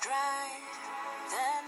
dry. Then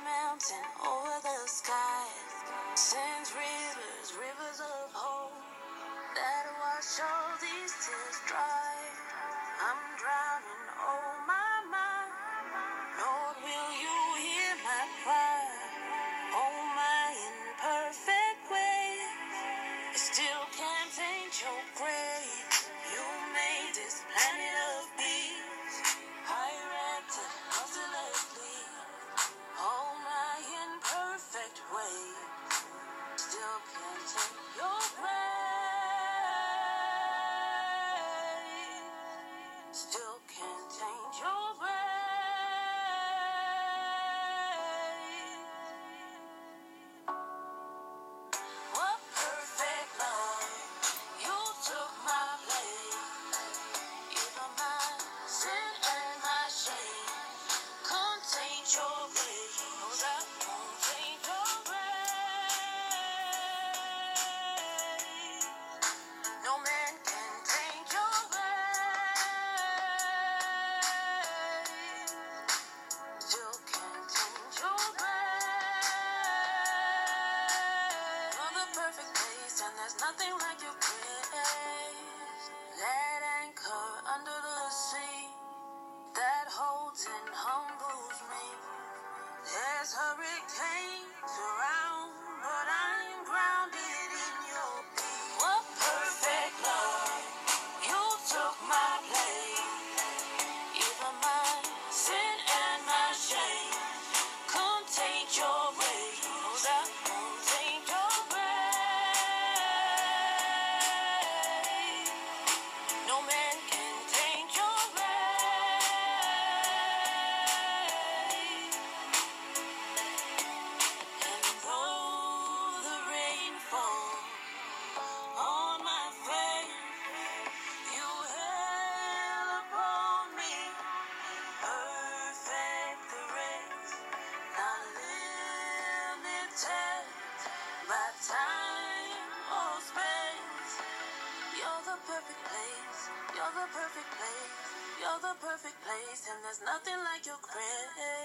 and there's nothing like your grace.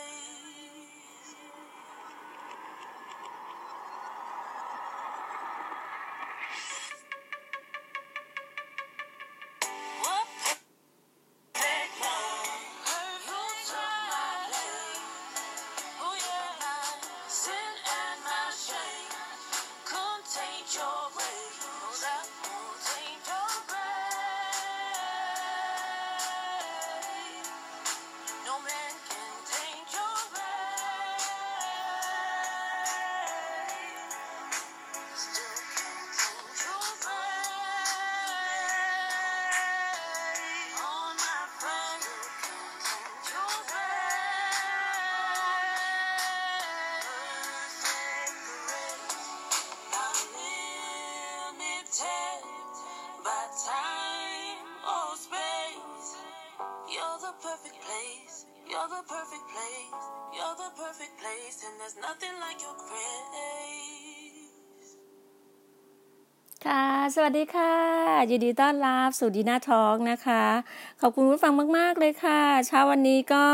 ค่ะ สวัสดีค่ะ ยินดีต้อนรับสู่ Dina Talks นะคะ ขอบคุณผู้ฟังมาก ๆ เลยค่ะ เช้าวันนี้ก็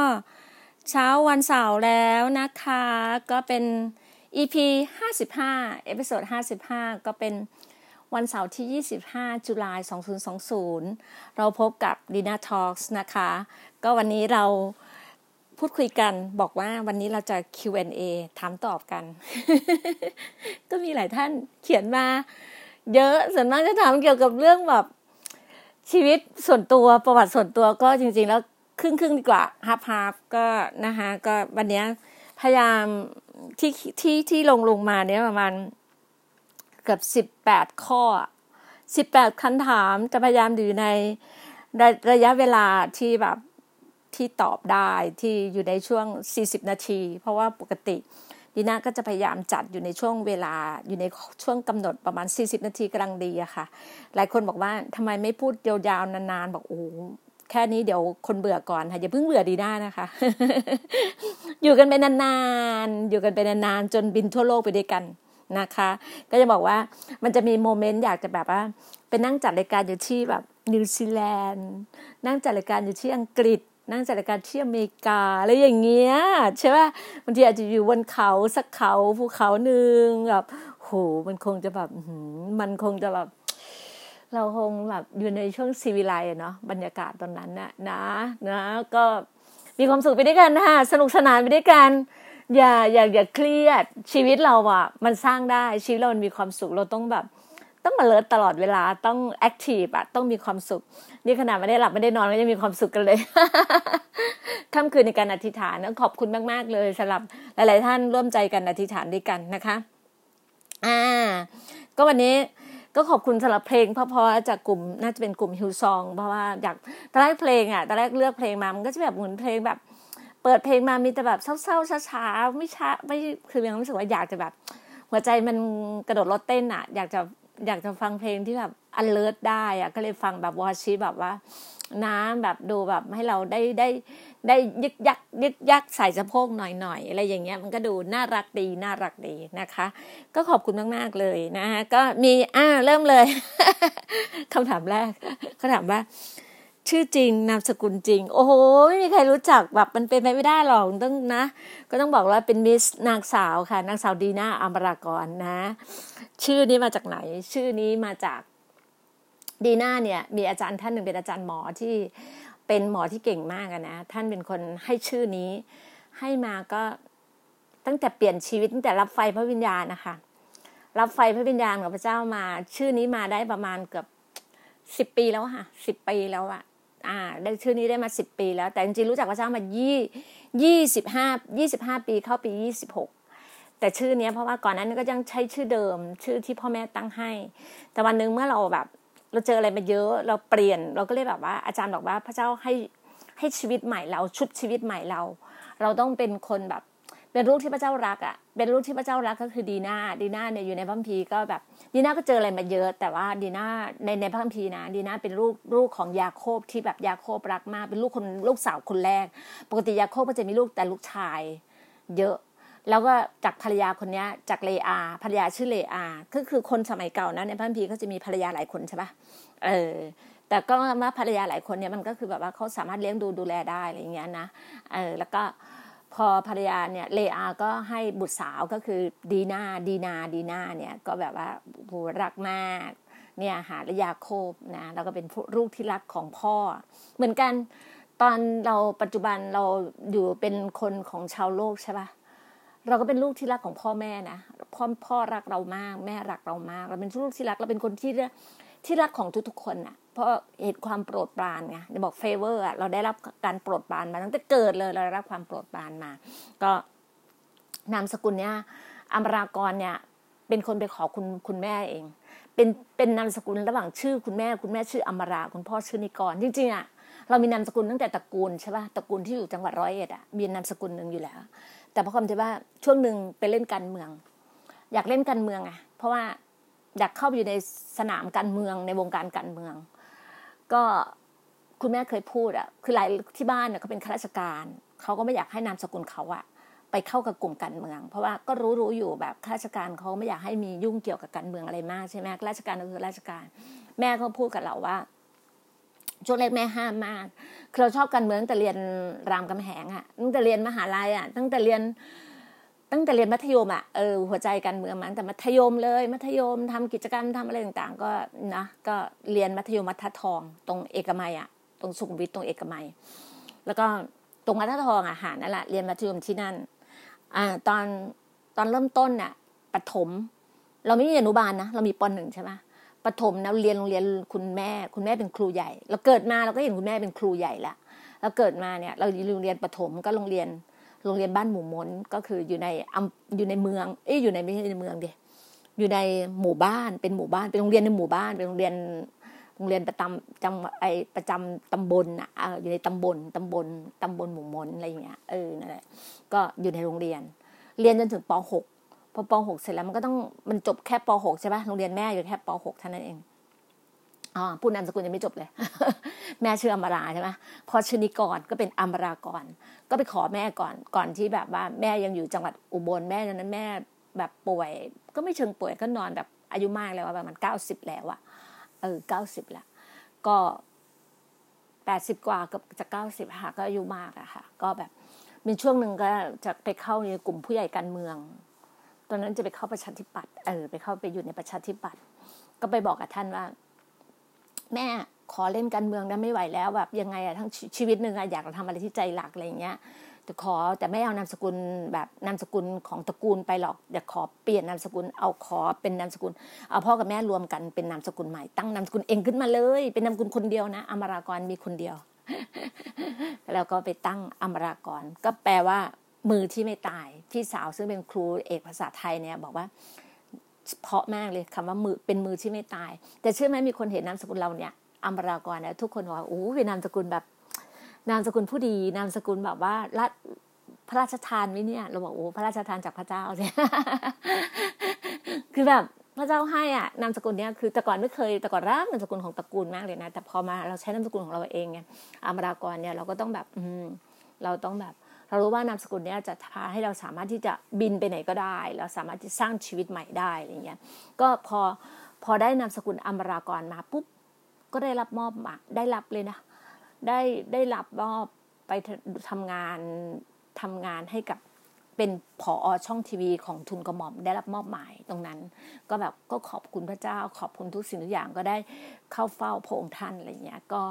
เช้าวันเสาร์แล้วนะคะ ก็เป็น EP 55 episode 55 ก็เป็นวันเสาร์ที่ 25 July 2020 เราพบกับ Dina Talks นะคะ ก็วันนี้เรา พูดคุยกันบอกว่าวันนี้เราจะ Q&A ถามตอบกัน ก็มีหลายท่านเขียนมา เยอะส่วนมากจะถามเกี่ยวกับเรื่องแบบชีวิตส่วนตัวประวัติส่วนตัวก็จริง ๆ แล้วครึ่งครึ่งดีกว่า half half ก็นะคะก็วันนี้พยายามที่ที่ที่ลงลงมาเนี้ยประมาณเกือบสิบแปดข้อสิบแปดคำถามจะพยายามอยู่ในระยะเวลาที่แบบ ที่ตอบได้ที่อยู่ในช่วง 40 นาที เพราะว่าปกติดีน่าก็จะพยายามจัดอยู่ในช่วงเวลาอยู่ในช่วงกำหนดประมาณ 40 นาทีกำลังดีอะค่ะ หลายคนบอกว่าทำไมไม่พูดยาวๆนานๆ บอกโอ้แค่นี้เดี๋ยวคนเบื่อก่อนค่ะอย่าเพิ่งเบื่อดีได้นะคะ อยู่กันไปนานๆ อยู่กันไปนานๆ จนบินทั่วโลกไปด้วยกันนะคะ ก็จะบอกว่ามันจะมีโมเมนต์อยากจะแบบว่าไปนั่งจัดรายการอยู่ที่แบบนิวซีแลนด์นั่งจัดรายการอยู่ที่อังกฤษ นั่งจัดรายการที่อเมริกาอะไรอย่างเงี้ยใช่ป่ะบางทีอาจจะอยู่บนเขาสักเขาภูเขาหนึ่งแบบโหมันคงจะแบบมันคงจะแบบเราคงแบบอยู่ในช่วงซีวิไลเนาะบรรยากาศตอนนั้นนะนะนะก็มีความสุขไปด้วยกันนะสนุกสนานไปด้วยกันอย่าอย่าอย่าเครียดชีวิตเราอะมันสร้างได้ชีวิตเรามันมีความสุขเราต้องแบบ ต้องมาเลิศตลอดเวลาต้อง active อะต้องมีความสุข นี่ขนาดไม่ได้หลับไม่ได้นอนก็ยังมีความสุขกันเลยค่ำคืนในการอธิษฐานขอบคุณมาก ๆ เลยสำหรับหลาย ๆ ท่านร่วมใจกันอธิษฐานด้วยกันนะคะอ่าก็วันนี้ก็ขอบคุณสำหรับเพลงเพราะๆจากกลุ่มน่าจะเป็นกลุ่ม Hillsong เพราะว่าอยากตอนแรกเพลงอะตอนแรกเลือกเพลงมามันก็จะแบบเหมือนเพลงแบบ เปิดเพลงมามีแต่แบบเศร้าๆช้าๆไม่ช้าไม่คือยังรู้สึกว่าอยากจะแบบ หัวใจมันกระโดดรถเต้นอะ อยากจะ อยากจะฟังเพลงที่แบบอันเลิศได้อะก็เลยฟังแบบวอชิแบบว่า น้ำแบบดูแบบให้เราได้ได้ได้ยึกยักยึกยักใส่สะโพกหน่อยๆอะไรอย่างเงี้ยมันก็ดูน่ารักดีน่ารักดีนะคะ ก็ขอบคุณมากๆเลยนะฮะก็มีอ่าเริ่มเลยคำถามแรกเขาถามว่า ชื่อจริงนามสกุลจริง โอ้โหไม่มีใครรู้จักแบบมันเป็นไปไม่ได้หรอกต้องนะ ก็ต้องบอกว่าเป็นมิสนางสาวค่ะ นางสาวดีนาอมรากรนะ ชื่อนี้มาจากไหน ชื่อนี้มาจากดีน่าเนี่ย มีอาจารย์ท่านหนึ่งเป็นอาจารย์หมอที่เป็นหมอที่เก่งมากนะ ท่านเป็นคนให้ชื่อนี้ ให้มาก็ตั้งแต่เปลี่ยนชีวิตตั้งแต่รับไฟพระวิญญาณนะคะ รับไฟพระวิญญาณของพระเจ้ามา ชื่อนี้มาได้ประมาณเกือบสิบปีแล้วค่ะสิบปีแล้วอะ อ่าได้ชื่อนี้ได้มาสิบปีแล้ว แต่จริงๆรู้จักพระเจ้ามายี่ยี่สิบห้ายี่สิบห้าปีเข้าปียี่สิบหกแต่ชื่อเนี้ยเพราะว่าก่อนนั้นก็ยังใช้ชื่อเดิม ชื่อที่พ่อแม่ตั้งให้ แต่วันหนึ่งเมื่อเราแบบ เราเจออะไรมาเยอะเราเปลี่ยน เราก็เลยแบบว่าอาจารย์บอกว่าพระเจ้าให้ให้ชีวิตใหม่เราชุดชีวิตใหม่เรา เราต้องเป็นคนแบบ เป็นลูกที่พระเจ้ารักอะ่ะเป็นลูกที่พระเจ้ารักก็คือดีนาดีนาเนี่ยอยู่ในพระคัมภีร์ก็แบบดีนาก็เจออะไรมาเยอะ แต่ว่าดีนาในในพระคัมภีร์นะดีนาเป็นลูกลูกของยาโคบที่แบบยาโคบรักมากเป็นลูกคนลูกสาวคนแรก ปกติยาโคบก็จะมีลูกแต่ลูกชายเยอะแล้วก็จากภรรยาคนนี้จากเลอาภรรยาชื่อเลอาก็คือคนสมัยเก่านะในพระคัมภีร์ก็จะมีภรรยาหลายคนใช่ปะเออแต่ก็ว่าภรรยาหลายคนเนี่ยมันก็คือแบบว่าเขาสามารถเลี้ยงดูดูแลได้อะไรอย่างเงี้ยนะเออแล้วก็ พอภรรยาเนี่ยเลอาก็ให้บุตรสาวก็คือดีนาดีนาดีนาเนี่ยก็แบบว่าโหรักมากเนี่ยหาและยาโคบนะแล้วก็เป็นลูกที่รักของพ่อ เหมือนกันตอนเราปัจจุบันเราอยู่เป็นคนของชาวโลกใช่ปะเราก็เป็นลูกที่รักของพ่อแม่นะพ่อพ่อรักเรามาก แม่รักเรามาก เราเป็นลูกที่รักเราเป็นคนที่ที่รักของทุกๆคนอะ เพราะเหตุความโปรดปรานไงจะบอก favor อะเราได้รับการโปรดปรานมาตั้งแต่เกิดเลยเราได้รับความโปรดปรานมา ก็นามสกุลเนี้ยอมรากรเนี่ย เป็นคนไปขอคุณคุณแม่เอง เป็นเป็นนามสกุลระหว่างชื่อคุณแม่ คุณแม่ชื่ออมราคุณพ่อชื่อนิกรจริงๆอะเรามีนามสกุลตั้งแต่ตระกูลใช่ป่ะตระกูลที่อยู่จังหวัดร้อยเอ็ดอะมีนามสกุลหนึ่งอยู่แล้ว แต่พอความที่ว่าช่วงหนึ่งไปเล่นการเมือง อยากเล่นการเมืองอะ เพราะว่าอยากเข้าไปอยู่ในสนามการเมืองในวงการการเมือง ก็คุณแม่เคยพูดอะคือหลายที่บ้านเนี่ยเขาเป็นข้าราชการ เขาก็ไม่อยากให้นามสกุลเขาอะไปเข้ากับกลุ่มการเมือง เพราะว่าก็รู้รู้อยู่แบบข้าราชการเขาไม่อยากให้มียุ่งเกี่ยวกับการเมืองอะไรมากใช่ไหมราชการก็คือราชการ แม่เขาพูดกับเราว่าช่วงแรกแม่ห้ามมากคือเราชอบการเมืองตั้งแต่เรียนรามคำแหงอะตั้งแต่เรียนมหาลัยอะตั้งแต่เรียน ตั้งแต่เรียนมัธยมอะเออหัวใจการเมืองมันแต่มัธยมเลย มัธยมทำกิจกรรมทำอะไรต่างๆ ก็นะก็เรียนมัธยมมัธทอง ตรงเอกมัยอะตรงสุขุมวิทตรงเอกมัย แล้วก็ตรงมัธทองอาหานั่นแหละเรียนมัธยมที่นั่นอ่าตอนตอนเริ่มต้นน่ะปฐมเราไม่มีอนุบาลนะเรามีปหนึ่งใช่ไหมปฐมนะเรียนโรงเรียนคุณแม่ คุณแม่เป็นครูใหญ่ เราเกิดมาเราก็เห็นคุณแม่เป็นครูใหญ่ละเราเกิดมาเนี่ย เราโรงเรียนปฐมก็โรงเรียน โรงเรียนบ้านหมู่มนก็คืออยู่ในอยู่ในเมือง เอ้ยอยู่ในไม่ใช่ในเมืองเดียอยู่ในหมู่บ้านเป็นหมู่บ้านเป็นโรงเรียนในหมู่บ้านเป็นโรงเรียนโรงเรียนประจำจังไอประจำตำบลอะอยู่ในตำบลตำบลตำบลหมู่มนอะไรอย่างเงี้ยเออนั่นแหละก็อยู่ในโรงเรียน เรียนจนถึงป .6 พอป .6 เสร็จแล้วมันก็ต้องมันจบแค่ป .6 ใช่ปะโรงเรียนแม่อยู่แค่ป .6 เท่านั้นเอง อ๋อพูดนามสกุลยังไม่จบเลย แม่ชื่ออมราใช่ไหมพอชนิกรก็เป็นอมรากร ก็ไปขอแม่ก่อนก่อนที่แบบว่าแม่ยังอยู่จังหวัดอุบลแม่นนั้นแม่แบบป่วย ก็ไม่เชิงป่วยก็นอนแบบอายุมากแล้วประมาณเก้าสิบแล้วอะเออเก้าสิบละก็แปดสิบกว่ากับจะเก้าสิบค่ะก็อายุมากอะค่ะ ก็แบบมีช่วงหนึ่งก็จะไปเข้าในกลุ่มผู้ใหญ่การเมือง ตอนนั้นจะไปเข้าประชาธิปัตย์เออไปเข้าไปอยู่ในประชาธิปัตย์ก็ไปบอกกับท่านว่า แม่ขอเล่นการเมืองนะไม่ไหวแล้วแบบยังไงอะทั้งชีวิตหนึ่งอะอยากจะทำอะไรที่ใจหลักอะไรเงี้ยแต่ขอแต่ไม่เอานามสกุลแบบนามสกุลของตระกูลไปหรอกเดี๋ยวขอเปลี่ยนนามสกุลเอาขอเป็นนามสกุลเอาพ่อกับแม่รวมกันเป็นนามสกุลใหม่ตั้งนามสกุลเองขึ้นมาเลย เป็นนามสกุลคนเดียวนะ อมรากรมีคนเดียว แล้วก็ไปตั้งอมรากร ก็แปลว่ามือที่ไม่ตายพี่สาวซึ่งเป็นครูเอกภาษาไทยเนี่ย บอกว่า เพาะมากเลยคำว่ามือเป็นมือที่ไม่ตาย แต่เชื่อไหมมีคนเห็นนามสกุลเราเนี่ยอมรากรนะทุกคนบอกว่าโอ้เป็นนามสกุลแบบ นามสกุลผู้ดีนามสกุลแบบว่ารัพระราชทานไหมเนี่ย เราบอกโอ้พระราชทานจากพระเจ้าใช่คือแบบพระเจ้าให้อะนามสกุลเนี้ยคือแต่ก่อนไม่เคยแต่ก่อนรักนามสกุลของตระกูลมากเลยนะแต่พอมาเราใช้นามสกุลของเราเองเนี่ยอามรากรเนี่ยเราก็ต้องแบบ อืมเราต้องแบบ เรารู้ว่านามสกุลเนี้ยจะพาให้เราสามารถที่จะบินไปไหนก็ได้ เราสามารถที่สร้างชีวิตใหม่ได้อะไรเงี้ยก็พอพอได้นามสกุลอมรากรมาปุ๊บก็ได้รับมอบมาได้รับเลยนะได้ได้รับมอบไปทำงานทำงานให้กับ เป็นผออช่องทีวีของทุนกระหม่อมได้รับมอบหมายตรงนั้น ก็แบบก็ขอบคุณพระเจ้า ขอบคุณทุกสิ่งทุกอย่างก็ได้เข้าเฝ้าพระองค์ท่านอะไรเงี้ยก็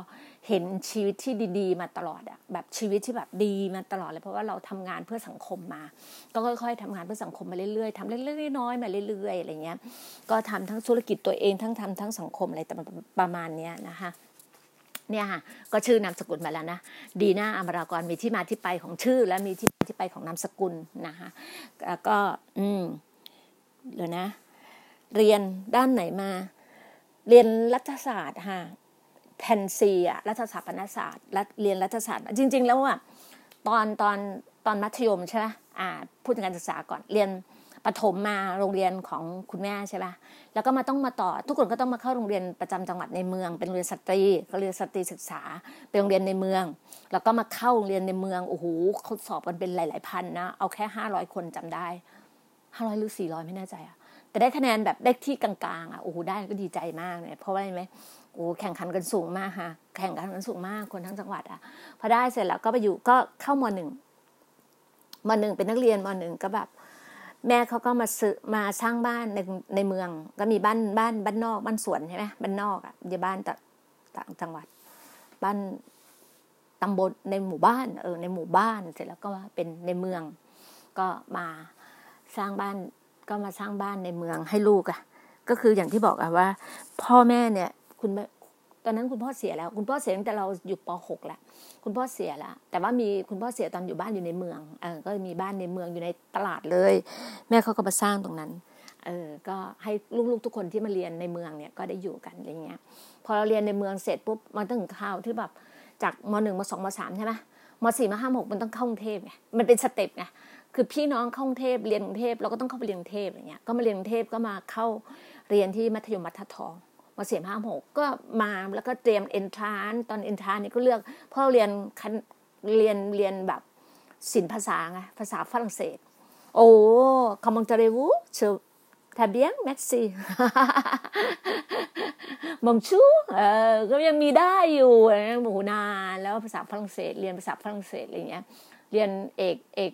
เห็นชีวิตที่ดีๆ มาตลอดอะแบบชีวิตที่แบบดีมาตลอดเลยเพราะว่าเราทำงานเพื่อสังคมมา ก็ค่อยๆทำงานเพื่อสังคมมาเรื่อยๆทำเล็กๆน้อยๆมาเรื่อยๆอะไรเงี้ยก็ทำทั้งธุรกิจตัวเองทั้งทำทั้งสังคมอะไรประมาณเนี้ยนะคะ เนี่ยค่ะก็ชื่อนามสกุลมาแล้วนะดีน่าอมรากรมีที่มาที่ไปของชื่อ และมีที่มาที่ไปของนามสกุลนะคะก็อืมเดี๋ยวนะ เรียนด้านไหนมา เรียนรัฐศาสตร์ค่ะแทนซีอะรัฐศาสตร์ปณศาสตร์เรียนรัฐศาสตร์ จริง ๆ แล้วอะตอนตอนตอนมัธยมใช่ไหมอ่าพูดถึงการศึกษาก่อนเรียน ปฐมมาโรงเรียนของคุณแม่ใช่ปะแล้วก็มาต้องมาต่อ ทุกคนก็ต้องมาเข้าโรงเรียนประจำจังหวัดในเมือง เป็นโรงเรียนสตรีเขาเรียนสตรีศึกษา เป็นโรงเรียนในเมือง แล้วก็มาเข้าโรงเรียนในเมืองโอ้โหเขาสอบกันเป็นหลาย ๆ พันนะเอาแค่ห้าร้อยคนจำได้ห้าร้อยหรือสี่ร้อยไม่แน่ใจอะแต่ได้คะแนนแบบได้ที่กลางๆอะโอ้โหได้ก็ดีใจมากเนี่ยเพราะว่าอะไรไหมโอ้แข่งขันกันสูงมากค่ะ แข่งขันกันสูงมากคนทั้งจังหวัดอะพอได้เสร็จแล้วก็ไปอยู่ก็เข้ามหนึ่งมหนึ่งเป็นนักเรียนมหนึ่งก็แบบ แม่เขาก็มาซื้อมาสร้างบ้านในในเมือง ก็มีบ้านบ้านบ้านนอกบ้านสวนใช่ไหมบ้านนอกอะอยู่บ้านต่างจังหวัด บ้านตำบลในหมู่บ้านเออในหมู่บ้านเสร็จแล้วก็เป็นในเมือง ก็มาสร้างบ้านก็มาสร้างบ้านในเมืองให้ลูกอะ ก็คืออย่างที่บอกอะว่า พ่อแม่เนี่ย คุณ ตอนนั้นคุณพ่อเสียแล้ว คุณพ่อเสียตั้งแต่เราอยู่ป .6 แล้วคุณพ่อเสียแล้วแต่ว่ามีคุณพ่อเสียตอนอยู่บ้านอยู่ในเมืองเออก็มีบ้านในเมืองอยู่ในตลาดเลย แม่เขาก็มาสร้างตรงนั้นเออก็ให้ลูกๆทุกคนที่มาเรียนในเมืองเนี่ยก็ได้อยู่กันอะไรเงี้ย พอเราเรียนในเมืองเสร็จปุ๊บมันต้องข่าวที่แบบจากมหนึ่งมสองมสามใช่ไหมมสี่มห้าหกมันต้องเข้ากรุงเทพไงมันเป็นสเต็ปไงคือพี่น้องเข้ากรุงเทพเรียนกรุงเทพเราก็ต้องเข้าไปเรียนกรุงเทพอย่างเงี้ยก็มาเรียนกรุงเทพก็มาเข้าเรียนที่มัธยมมัธทอง มาเสียห้าหกก็มาแล้วก็เตรียมเอนทรานตอนเอนทรานนี่ก็เลือกพราะเรียนเรียนเรียนแบบศิลปภาษาไงภาษาฝรั่งเศส โอ้คำมังจาเรวูเชอทาเบียงแม็กซี่มองชูเออก็ยังมีได้อยู่นะหมูนานแล้วภาษาฝรั่งเศส เรียนภาษาฝรั่งเศสอะไรเงี้ยเรียนเอกเอก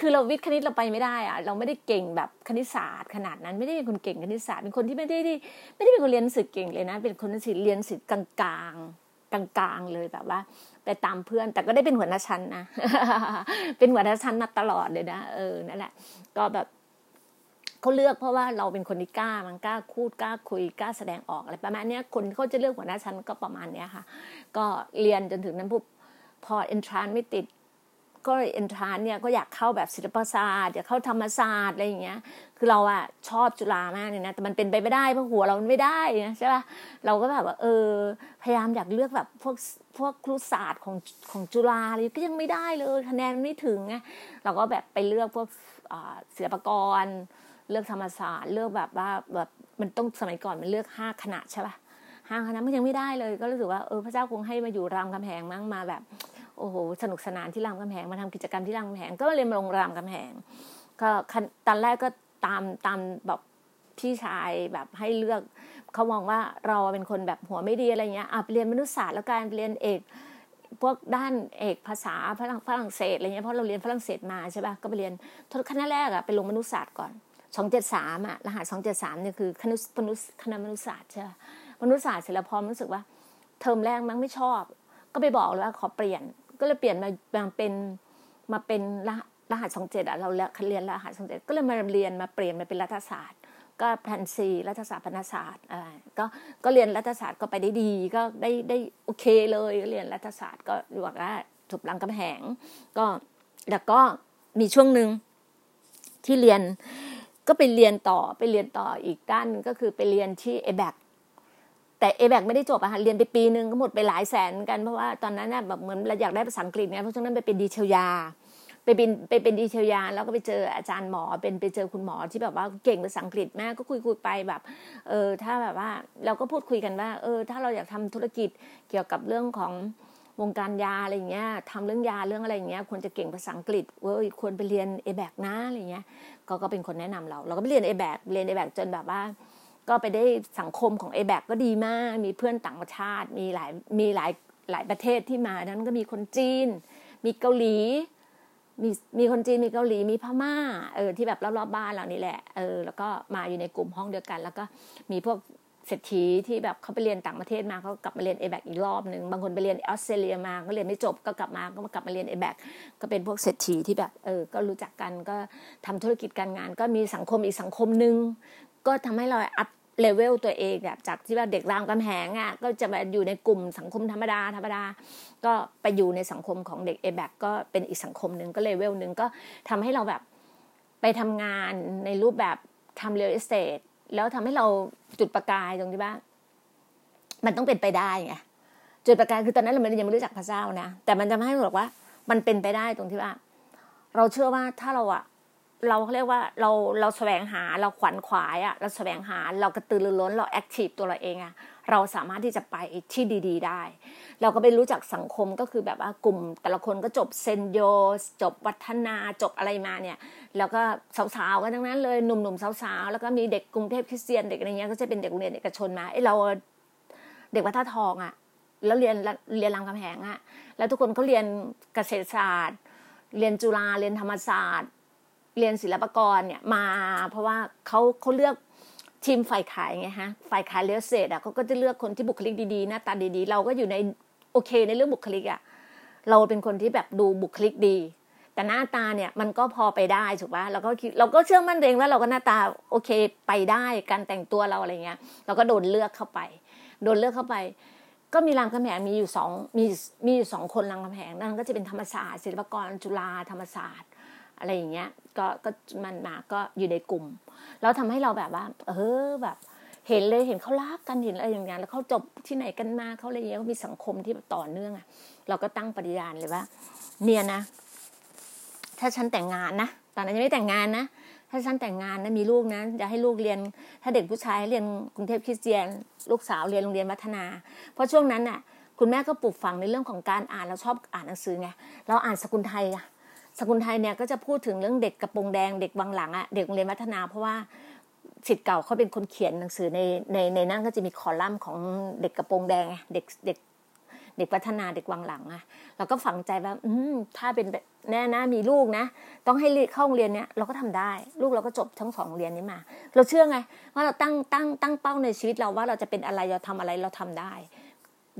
คือเราวิทย์คณิตเราไปไม่ได้อะเราไม่ได้เก่งแบบคณิตศาสตร์ขนาดนั้นไม่ได้เป็นคนเก่งคณิตศาสตร์เป็นคนที่ไม่ได้ไม่ได้เป็นคนเรียนสื่อเก่งเลยนะ เป็นคนที่เรียนสื่อกลางกลางกลางกลางเลยแบบว่า ไปตามเพื่อน แต่ก็ได้เป็นหัวหน้าชั้นนะเป็นหัวหน้าชั้นมาตลอดเลยนะเออนั่นแหละ ก็แบบเขาเลือกเพราะว่าเราเป็นคนที่กล้ามันกล้าพูดกล้าคุยกล้าแสดงออกอะไรประมาณนี้คนเขาจะเลือกหัวหน้าชั้นก็ประมาณเนี้ยค่ะ ก็เรียนจนถึงนั้นปุ๊บพอเอนทรานไม่ติด ก็เอนทรานเนี่ยก็อยากเข้าแบบศิลปศาสตร์อยากเข้าธรรมศาสตร์อะไรอย่างเงี้ย คือเราอะชอบจุฬามากเลยนะ แต่มันเป็นไปไม่ได้เพราะหัวเราไม่ได้นะใช่ป่ะเราก็แบบว่าเออพยายามอยากเลือกแบบพวกพวกครุศาสตร์ของของจุฬาอะไรก็ยังไม่ได้เลยคะแนนไม่ถึงไงเราก็แบบไปเลือกพวกศิลปกร เลือกธรรมศาสตร์ เลือกแบบว่าแบบมันต้องสมัยก่อนมันเลือกห้าคณะใช่ป่ะห้าคณะมันยังไม่ได้เลย ก็รู้สึกว่าเออพระเจ้าคงให้มาอยู่รามคำแหงมั้งมาแบบ โอ้โหสนุกสนานที่รามคำแหงมาทำกิจกรรมที่รามคำแหงก็เรียนมาโรงรามคำแหงก็ตอนแรกก็ตามตามแบบพี่ชายแบบให้เลือกเขามองว่าเราเป็นคนแบบหัวไม่ดีอะไรเงี้ยอะเรียนมนุษยศาสตร์แล้วการเรียนเอกพวกด้านเอกภาษาฝรั่งฝรั่งเศสอะไรเงี้ยเพราะเราเรียนฝรั่งเศสมาใช่ป่ะก็ไปเรียนคณะแรกอะไปลงมนุษยศาสตร์ก่อนสองเจ็ดสามอะรหัสสองเจ็ดสามเนี่ยคือคณะมนุษยคณะมนุษยศาสตร์ใช่ป่ะมนุษยศาสตร์เสร็จแล้วพอรู้สึกว่า เทอมแรกมั้งไม่ชอบ ก็ไปบอกเลยว่าขอเปลี่ยน ก็เลยเปลี่ยนมาเป็นมาเป็นรหัสสองเจ็ดอะเราเรียนรหัสสองเจ็ดก็เลยมาเรียนมาเปลี่ยนมาเป็นรัฐศาสตร์ ก็พันซีรัฐศาสตร์พนศาสตร์อะไรก็ก็เรียนรัฐศาสตร์ก็ไปได้ดีก็ได้ได้โอเคเลยเรียนรัฐศาสตร์ก็อยู่ว่าถูกลังกำแหงก็แล้วก็มีช่วงหนึ่งที่เรียนก็ไปเรียนต่อไปเรียนต่ออีกด้านก็คือไปเรียนที่เอแบก แต่เอแบกไม่ได้จบอะค่ะเรียนไปปีหนึ่งก็หมดไปหลายแสนกันเพราะว่าตอนนั้นน่ะแบบเหมือนเราอยากได้ภาษาอังกฤษไงเพราะฉะนั้นไปเป็นดีเชลยา ไปเป็นไปเป็นดีเทลยา แล้วก็ไปเจออาจารย์หมอเป็นไปเจอคุณหมอที่แบบว่าเก่งภาษาอังกฤษมากก็คุยคุยไปแบบเออถ้าแบบว่าเราก็พูดคุยกันว่าเออถ้าเราอยากทำธุรกิจเกี่ยวกับเรื่องของวงการยาอะไรเงี้ยทำเรื่องยาเรื่องอะไรเงี้ยควรจะเก่งภาษาอังกฤษเว้ยควรไปเรียนเอแบกนะอะไรเงี้ยก็ก็เป็นคนแนะนำเรา เราก็ไปเรียนเอแบกเรียนเอแบกจนแบบว่า ก็ไปได้สังคมของเอแบกก็ดีมาก มีเพื่อนต่างชาติ มีหลายมีหลายหลายประเทศที่มานั้นก็มีคนจีน มีเกาหลี มีมีคนจีนมีเกาหลีมีพม่าเออที่แบบรอบๆบบ้านเรานี่แหละเออแล้วก็มาอยู่ในกลุ่มห้องเดียวกัน แล้วก็มีพวกเศรษฐีที่แบบเขาไปเรียนต่างประเทศมาเขากลับมาเรียนเอแบกอีกรอบหนึ่งบางคนไปเรียนออสเตรเลียมาก็เรียนไม่จบก็กลับมาก็มากลับมาเรียนเอแบกก็เป็นพวกเศรษฐีที่แบบเออก็รู้จักกันก็ทำธุรกิจการงาน ก็มีสังคมอีกสังคมหนึ่งก็ทำให้เราอัพ เลเวลตัวเองแบบจากที่ว่าเด็กรามกำแหงอะก็จะมาอยู่ในกลุ่มสังคมธรรมดาธรรมดา ก็ไปอยู่ในสังคมของเด็กเอแบกก็เป็นอีกสังคมหนึ่งก็เลเวลหนึ่งก็ทำให้เราแบบไปทำงานในรูปแบบทำ real estate แล้วทำให้เราจุดประกายตรงที่ว่า มันต้องเป็นไปได้ไงจุดประกายคือตอนนั้นเราไม่ยังไม่รู้จักพระเจ้านะแต่มันจะให้บอกว่า มันเป็นไปได้ตรงที่ว่า เราเชื่อว่าถ้าเราอะ เราเรียกว่าเราเราแสวงหาเราขวนขวายอะเราแสวงหาเรากระตือรือร้นเรา active ตัวเราเองอะเราสามารถที่จะไปที่ดี ๆ ได้ เราก็ไปรู้จักสังคมก็คือแบบว่ากลุ่มแต่ละคนก็จบเซนต์โยจบวัฒนาจบอะไรมาเนี่ย แล้วก็สาวๆกันทั้งนั้นเลยหนุ่มๆสาวๆแล้วก็มีเด็กกรุงเทพคริสเตียนเด็กอะไรเงี้ยก็จะเป็นเด็กโรงเรียนเอกชนมาไอ้เราเด็กวัฒนทองอะแล้วเรียนเรียนรามคำแหงอะแล้วทุกคนเขาเรียนเกษตรศาสตร์ เรียนจุฬาเรียนธรรมศาสตร์ เรียนศิลปากรเนี่ยมา เพราะว่าเขาเขาเลือกทีมฝ่ายขายไงฮะฝ่ายขายเลือกเศษอะเขาก็จะเลือกคนที่บุคลิกดีๆหน้าตาดีๆ เราก็อยู่ในโอเคในเรื่องบุคลิกอะเราเป็นคนที่แบบดูบุคลิกดี แต่หน้าตาเนี่ยมันก็พอไปได้ถูกป่ะเราก็คิดเราก็เชื่อมั่นเองว่าเราก็หน้าตาโอเคไปได้การแต่งตัวเราอะไรเงี้ย เราก็โดนเลือกเข้าไป โดนเลือกเข้าไป ก็มีรางคำแหงมีอยู่สองมีมีอยู่สองคนรางคำแหงนั่นก็จะเป็นธรรมศาสตร์ศิลปกรจุฬาธรรมศาสตร์ อะไรอย่างเงี้ยก็ก็มันมาก็อยู่ในกลุ่ม แล้วทำให้เราแบบว่า เออแบบเห็นเลยเห็นเขารักกันเห็นอะไรอย่างเงี้ยแล้วเขาจบที่ไหนกันมาเขาอะไรเงี้ยเขามีสังคมที่แบบต่อเนื่องอะ เราก็ตั้งปฏิญาณเลยว่า เนี่ยนะ ถ้าฉันแต่งงานนะตอนนั้นยังไม่แต่งงานนะถ้าฉันแต่งงานนะมีลูกนะจะให้ลูกเรียน ถ้าเด็กผู้ชายเรียนกรุงเทพคริสเตียน ลูกสาวเรียนโรงเรียนวัฒนา เพราะช่วงนั้นน่ะ คุณแม่ก็ปลูกฝังในเรื่องของการอ่านเราชอบอ่านหนังสือไงเราอ่านสกุลไทยอะ สกุลไทยเนี่ยก็จะพูดถึงเรื่องเด็กกระโปรงแดงเด็กวังหลังอะเด็กโรงเรียนวัฒนา เพราะว่าสิทธิ์เก่าเขาเป็นคนเขียนหนังสือในในในนั้นก็จะมีคอลัมน์ของเด็กกระโปรงแดงเด็กเด็กเด็กพัฒนาเด็กวังหลังอะเราก็ฝังใจว่าอืมถ้าเป็นแน่นะมีลูกนะ ต้องให้เข้าโรงเรียนเนี้ยเราก็ทำได้ ลูกเราก็จบทั้งสองโรงเรียนนี้มา เราเชื่อไงว่าเราตั้งตั้งตั้งเป้าในชีวิตเราว่าเราจะเป็นอะไรเราทำอะไรเราทำได้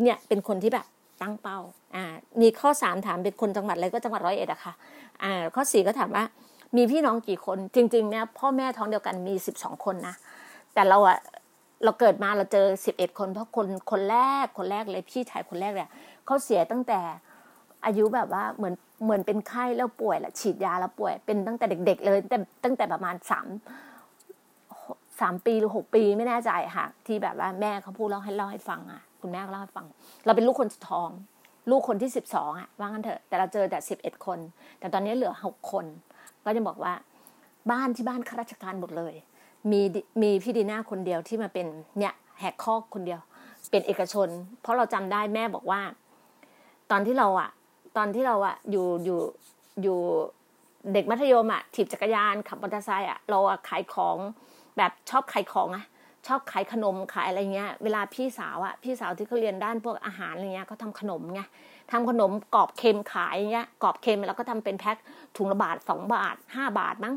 เนี่ยเป็นคนที่แบบ ตั้งเป้าอ่ามีข้อสามถามเป็นคนจังหวัดอะไรก็จังหวัดร้อยเอ็ดอะค่ะอ่าข้อสี่ก็ถามว่า มีพี่น้องกี่คนจริงๆเนี่ยพ่อแม่ท้องเดียวกันมีสิบสองคนนะแต่เราอะเราเกิดมาเราเจอสิบเอ็ดคน เพราะคนคนแรกคนแรกเลยพี่ชายคนแรกเนี่ยเขาเสียตั้งแต่อายุแบบว่าเหมือนเหมือนเป็นไข้แล้วป่วยแหละฉีดยาแล้วป่วย เป็นตั้งแต่เด็ก ๆ เลยแต่ตั้งแต่ประมาณสามสามปีหรือหกปีไม่แน่ใจค่ะที่แบบว่าแม่เขาพูดเล่าให้เล่าให้ฟังอะ คุณแม่เล่าให้ฟัง เราเป็นลูกคนสุดท้อง ลูกคนที่สิบสองอะว่างั้นเถอะแต่เราเจอแต่สิบเอ็ดคน แต่ตอนนี้เหลือหกคน ก็จะบอกว่า บ้านที่บ้านข้าราชการหมดเลย มีมีพี่ดีน่าคนเดียวที่มาเป็นเนี่ยแหกคอกคนเดียว เป็นเอกชน เพราะเราจำได้แม่บอกว่า ตอนที่เราอะตอนที่เราอะอยู่อยู่อยู่เด็กมัธยมอะถีบจักรยานขับมอเตอร์ไซค์อะเราอะขายของแบบชอบขายของอะ ชอบขายขนมขายอะไรเงี้ย เวลาพี่สาวอะพี่สาวที่เขาเรียนด้านพวกอาหารอะไรเงี้ยเขาทำขนมไงทำขนมกรอบเค็มขายเงี้ยกรอบเค็มแล้วก็ทำเป็นแพ็คถุงละบาทสองบาทห้าบาทมั้ง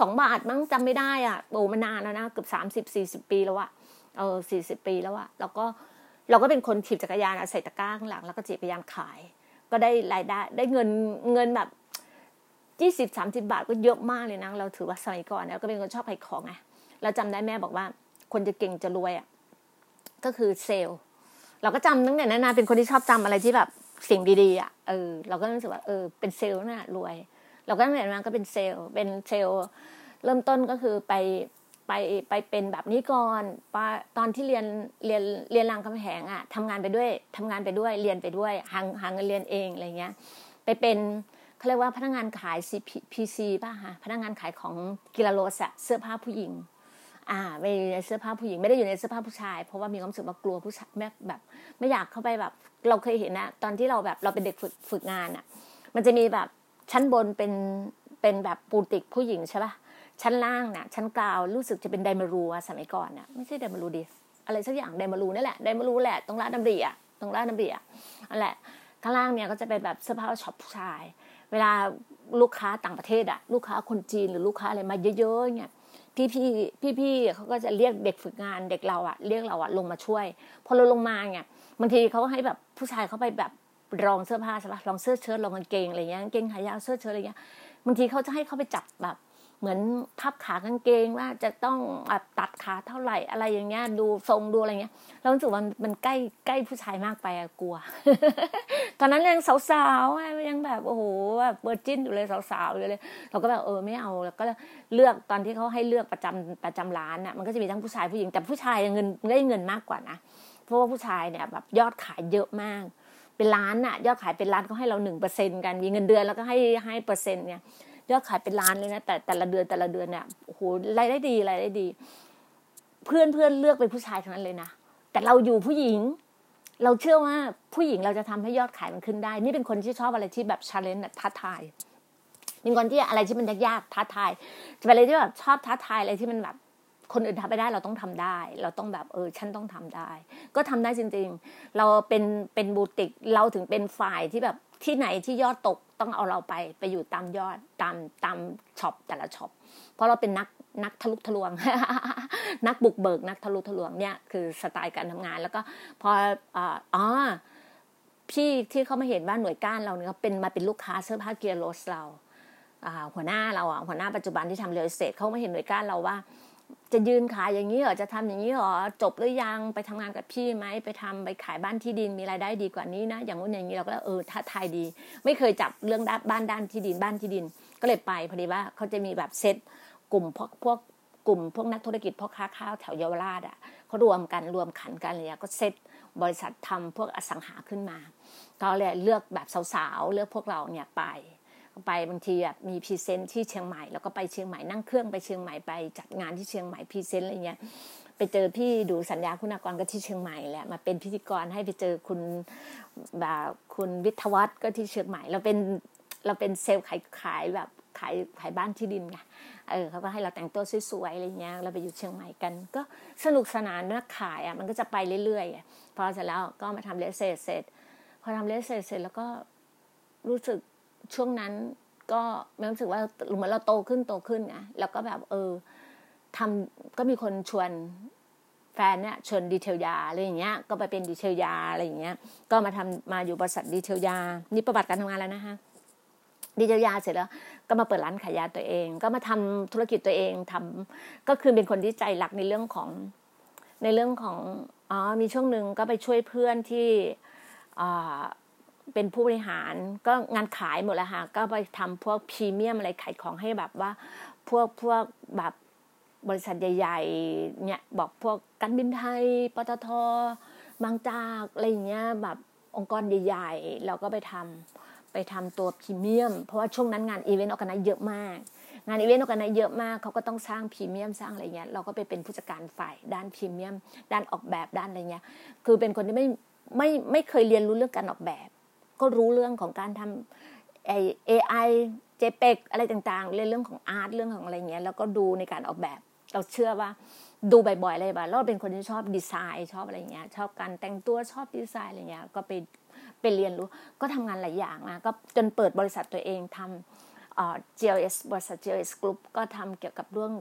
สองบาทมั้งจำไม่ได้อะโอ้มานานแล้วนะเกือบสามสิบสี่สิบปีแล้วอะเออสี่สิบปีแล้วอะแล้วก็เราก็เป็นคนถีบจักรยานใส่ตะกร้าข้างหลัง แล้วก็จีบจักรยานขาย ก็ได้รายได้ได้เงินเงินแบบยี่สิบสามสิบาทก็เยอะมากเลยนะเราถือว่าสมัยก่อนแล้วก็เป็นคนชอบขายของไงเราจำได้แม่บอกว่า คนจะเก่งจะรวยอะก็คือเซลล์ เราก็จำตั้งแต่นั้นนะเป็นคนที่ชอบจำอะไรที่แบบสิ่งดีๆอะเออเราก็รู้สึกว่าเออเป็นเซลล์น่ะรวย เราก็ตั้งแต่นั้นก็เป็นเซลล์ เป็นเซลล์ เริ่มต้นก็คือไปไปไปเป็นแบบนี้ก่อนตอนที่เรียนเรียนเรียนรางคำแหงอะทำงานไปด้วยทำงานไปด้วยเรียนไปด้วยหางหาเงินเรียนเองอะไรเงี้ย ไปเป็นเขาเรียกว่าพนักงานขาย CPC ป่ะฮะพนักงานขายของกิลาโรสเสื้อผ้าผู้หญิง อ่าไปในเสื้อผ้าผู้หญิงไม่ได้อยู่ในเสื้อผ้าผู้ชาย เพราะว่ามีความรู้สึกว่ากลัวผู้ชายแม่แบบ ไม่อยากเข้าไปแบบ เราเคยเห็นนะตอนที่เราแบบเราเป็นเด็กฝึกฝึกงานอะ มันจะมีแบบชั้นบนเป็นเป็นแบบปูติกผู้หญิงใช่ป่ะชั้นล่างน่ะชั้นกลาวรู้สึกจะเป็นไดมารูสมัยก่อนน่ะไม่ใช่ไดมารูดิอะไรสักอย่างไดมารูนี่แหละไดมารูแหละตรงร้านน้ำเบียตรงร้านน้ำเบียนั่นแหละข้างล่างเนี่ยก็จะเป็นแบบเสื้อผ้าช็อปผู้ชาย เวลาลูกค้าต่างประเทศอะลูกค้าคนจีนหรือลูกค้าอะไรมาเยอะๆเนี่ย พี่พี่พี่พี่เขาก็จะเรียกเด็กฝึกงานเด็กเราอะเรียกเราอะลงมาช่วย พอเราลงมาเนี่ยบางทีเขาให้แบบผู้ชายเขาไปแบบรองเสื้อผ้าใช่ปะรองเสื้อเชิ้ตรองกางเกงอะไรเงี้ยกางเกงขายาวเสื้อเชิ้ตอะไรเงี้ยบางทีเขาจะให้เขาไปจับแบบ เหมือนพับขากางเกงว่าจะต้องตัดขาเท่าไหร่อะไรอย่างเงี้ย ดูทรงดูอะไรเงี้ยเรารู้สึกว่ามันใกล้ใกล้ผู้ชายมากไปอะกลัว ตอนนั้นยังสาวๆยังแบบโอ้โหแบบเบอร์จินอยู่เลยสาวๆอยู่เลย เราก็แบบเออไม่เอาแล้วก็เลือกตอนที่เขาให้เลือกประจำประจำร้านอะมันก็จะมีทั้งผู้ชายผู้หญิงแต่ผู้ชายเงินได้เงินมากกว่านะเพราะว่าผู้ชายเนี่ยแบบยอดขายเยอะมากเป็นล้านอะยอดขายเป็นล้านเขาให้เราหนึ่งเปอร์เซ็นต์กันมีเงินเดือนแล้วก็ให้ให้เปอร์เซ็นต์เนี่ย ยอดขายเป็นล้านเลยนะแต่แต่ละเดือนแต่ละเดือนเนี่ยโอ้โหรายได้ดีรายได้ดี เพื่อนเพื่อนเลือกเป็นผู้ชายทั้งนั้นเลยนะแต่เราอยู่ผู้หญิง เราเชื่อว่าผู้หญิงเราจะทำให้ยอดขายมันขึ้นได้ นี่เป็นคนที่ชอบอะไรที่แบบ challenge ท้าทายเป็นคนที่อะไรที่มันยากๆท้าทายจะเป็นอะไรที่แบบชอบท้าทายอะไรที่มันแบบคนอื่นทำไม่ได้เราต้องทำได้ เราต้องแบบเออฉันต้องทำได้ ก็ทำได้จริง ๆ เราเป็นเป็นบูติกเราถึงเป็นฝ่ายที่แบบ ที่ไหนที่ยอดตกต้องเอาเราไปไปอยู่ตามยอดตามตาม shop แต่ละ shop เพราะเราเป็นนักนักทะลุทะลวง นักบุกเบิกนักทะลุทะลวงเนี่ยคือสไตล์การทำงาน แล้วก็พออ๋อพี่ที่เขามาเห็นว่าหน่วยก้านเราเนี่ยเป็นมาเป็นลูกค้าเสื้อผ้า Guy Laroche เราหัวหน้าเราอะหัวหน้าปัจจุบันที่ทำ real estate เขามาเห็นหน่วยก้านเราว่า จะยืนขายอย่างนี้เหรอจะทำอย่างนี้เหรอจบหรือยังไปทำงานกับพี่ไหมไปทำไปขายบ้านที่ดินมีรายได้ดีกว่านี้นะ อย่างนู้นอย่างนี้เราก็เออท้าทายดี ไม่เคยจับเรื่องบ้านด้านที่ดินบ้านที่ดิน ก็เลยไปพอดีว่าเขาจะมีแบบเซตกลุ่มพวกพวกกลุ่มพวกนักธุรกิจพ่อค้าข้าวแถวเยาวราชอะเขารวมกันลงขันกันเลยก็เซตบริษัททำพวกอสังหาขึ้นมา ก็เลยเลือกแบบสาวๆเลือกพวกเราเนี่ยไป ไปบางทีอะมี present ที่เชียงใหม่แล้วก็ไปเชียงใหม่นั่งเครื่องไปเชียงใหม่ไปจัดงานที่เชียงใหม่ present อะไรเงี้ยไปเจอพี่ดู๋ สัญญาคุณากรก็ที่เชียงใหม่แหละมาเป็นพิธีกรให้ไปเจอคุณแบบคุณวิทวัฒน์ก็ที่เชียงใหม่ เราเป็นเราเป็นเซลล์ขายขายแบบขายขายบ้านที่ดินไงเออเขาก็ให้เราแต่งตัวสวยๆอะไรเงี้ยเราไปอยู่เชียงใหม่กัน ก็สนุกสนานนักขายอะมันก็จะไปเรื่อยๆพอเสร็จแล้วก็มาทำเลสเซเสร็จพอทำเลสเซเสร็จแล้วก็รู้สึก ช่วงนั้นก็มีรู้สึกว่าเหมือนเราโตขึ้นโตขึ้นไงแล้วก็แบบเออทำก็มีคนชวนแฟนเนี่ยชวน detail ยาอะไรอย่างเงี้ย ก็ไปเป็น detail ยาอะไรอย่างเงี้ย ก็มาทำมาอยู่บริษัท detail ยานี่ประวัติการทำงานแล้วนะคะ detail ยาเสร็จแล้ว ก็มาเปิดร้านขายยาตัวเอง ก็มาทำธุรกิจตัวเองทำก็คือเป็นคนที่ใจรักในเรื่องของในเรื่องของอ๋อมีช่วงหนึ่งก็ไปช่วยเพื่อนที่อ่า เป็นผู้บริหารก็งานขายหมดแล้วค่ะก็ไปทำพวกพรีเมียมอะไรขายของให้แบบว่า พวกพวกแบบบริษัทใหญ่ๆเนี่ยบอกพวกการบินไทยปตทบางจากอะไรเงี้ยแบบองค์กรใหญ่ๆ เราก็ไปทำไปทำตัวพรีเมียม เพราะว่าช่วงนั้นงานอีเวนต์ออกกันเยอะมาก งานอีเวนต์ออกกันเยอะมากเขาก็ต้องสร้างพรีเมียมสร้างอะไรเงี้ยเราก็ไปเป็นผู้จัดการฝ่ายด้านพรีเมียม ด้านออกแบบด้านอะไรเงี้ยคือเป็นคนที่ไม่ไม่ไม่เคยเรียนรู้เรื่องการออกแบบ ก็รู้เรื่องของการทำไอเอไอเจเปกอะไรต่างๆเรื่องของอาร์ตเรื่องของอะไรเงี้ยแล้วก็ดูในการออกแบบ เราเชื่อว่าดูบ่อยๆอะไรแบบเราเป็นคนที่ชอบดีไซน์ชอบอะไรเงี้ยชอบการแต่งตัวชอบดีไซน์อะไรเงี้ยก็ไปไปเรียนรู้ก็ทำงานหลายอย่างนะก็จนเปิดบริษัทตัวเองทำ GLS บริษัท GLS Group ก็ทำเกี่ยวกับเรื่อง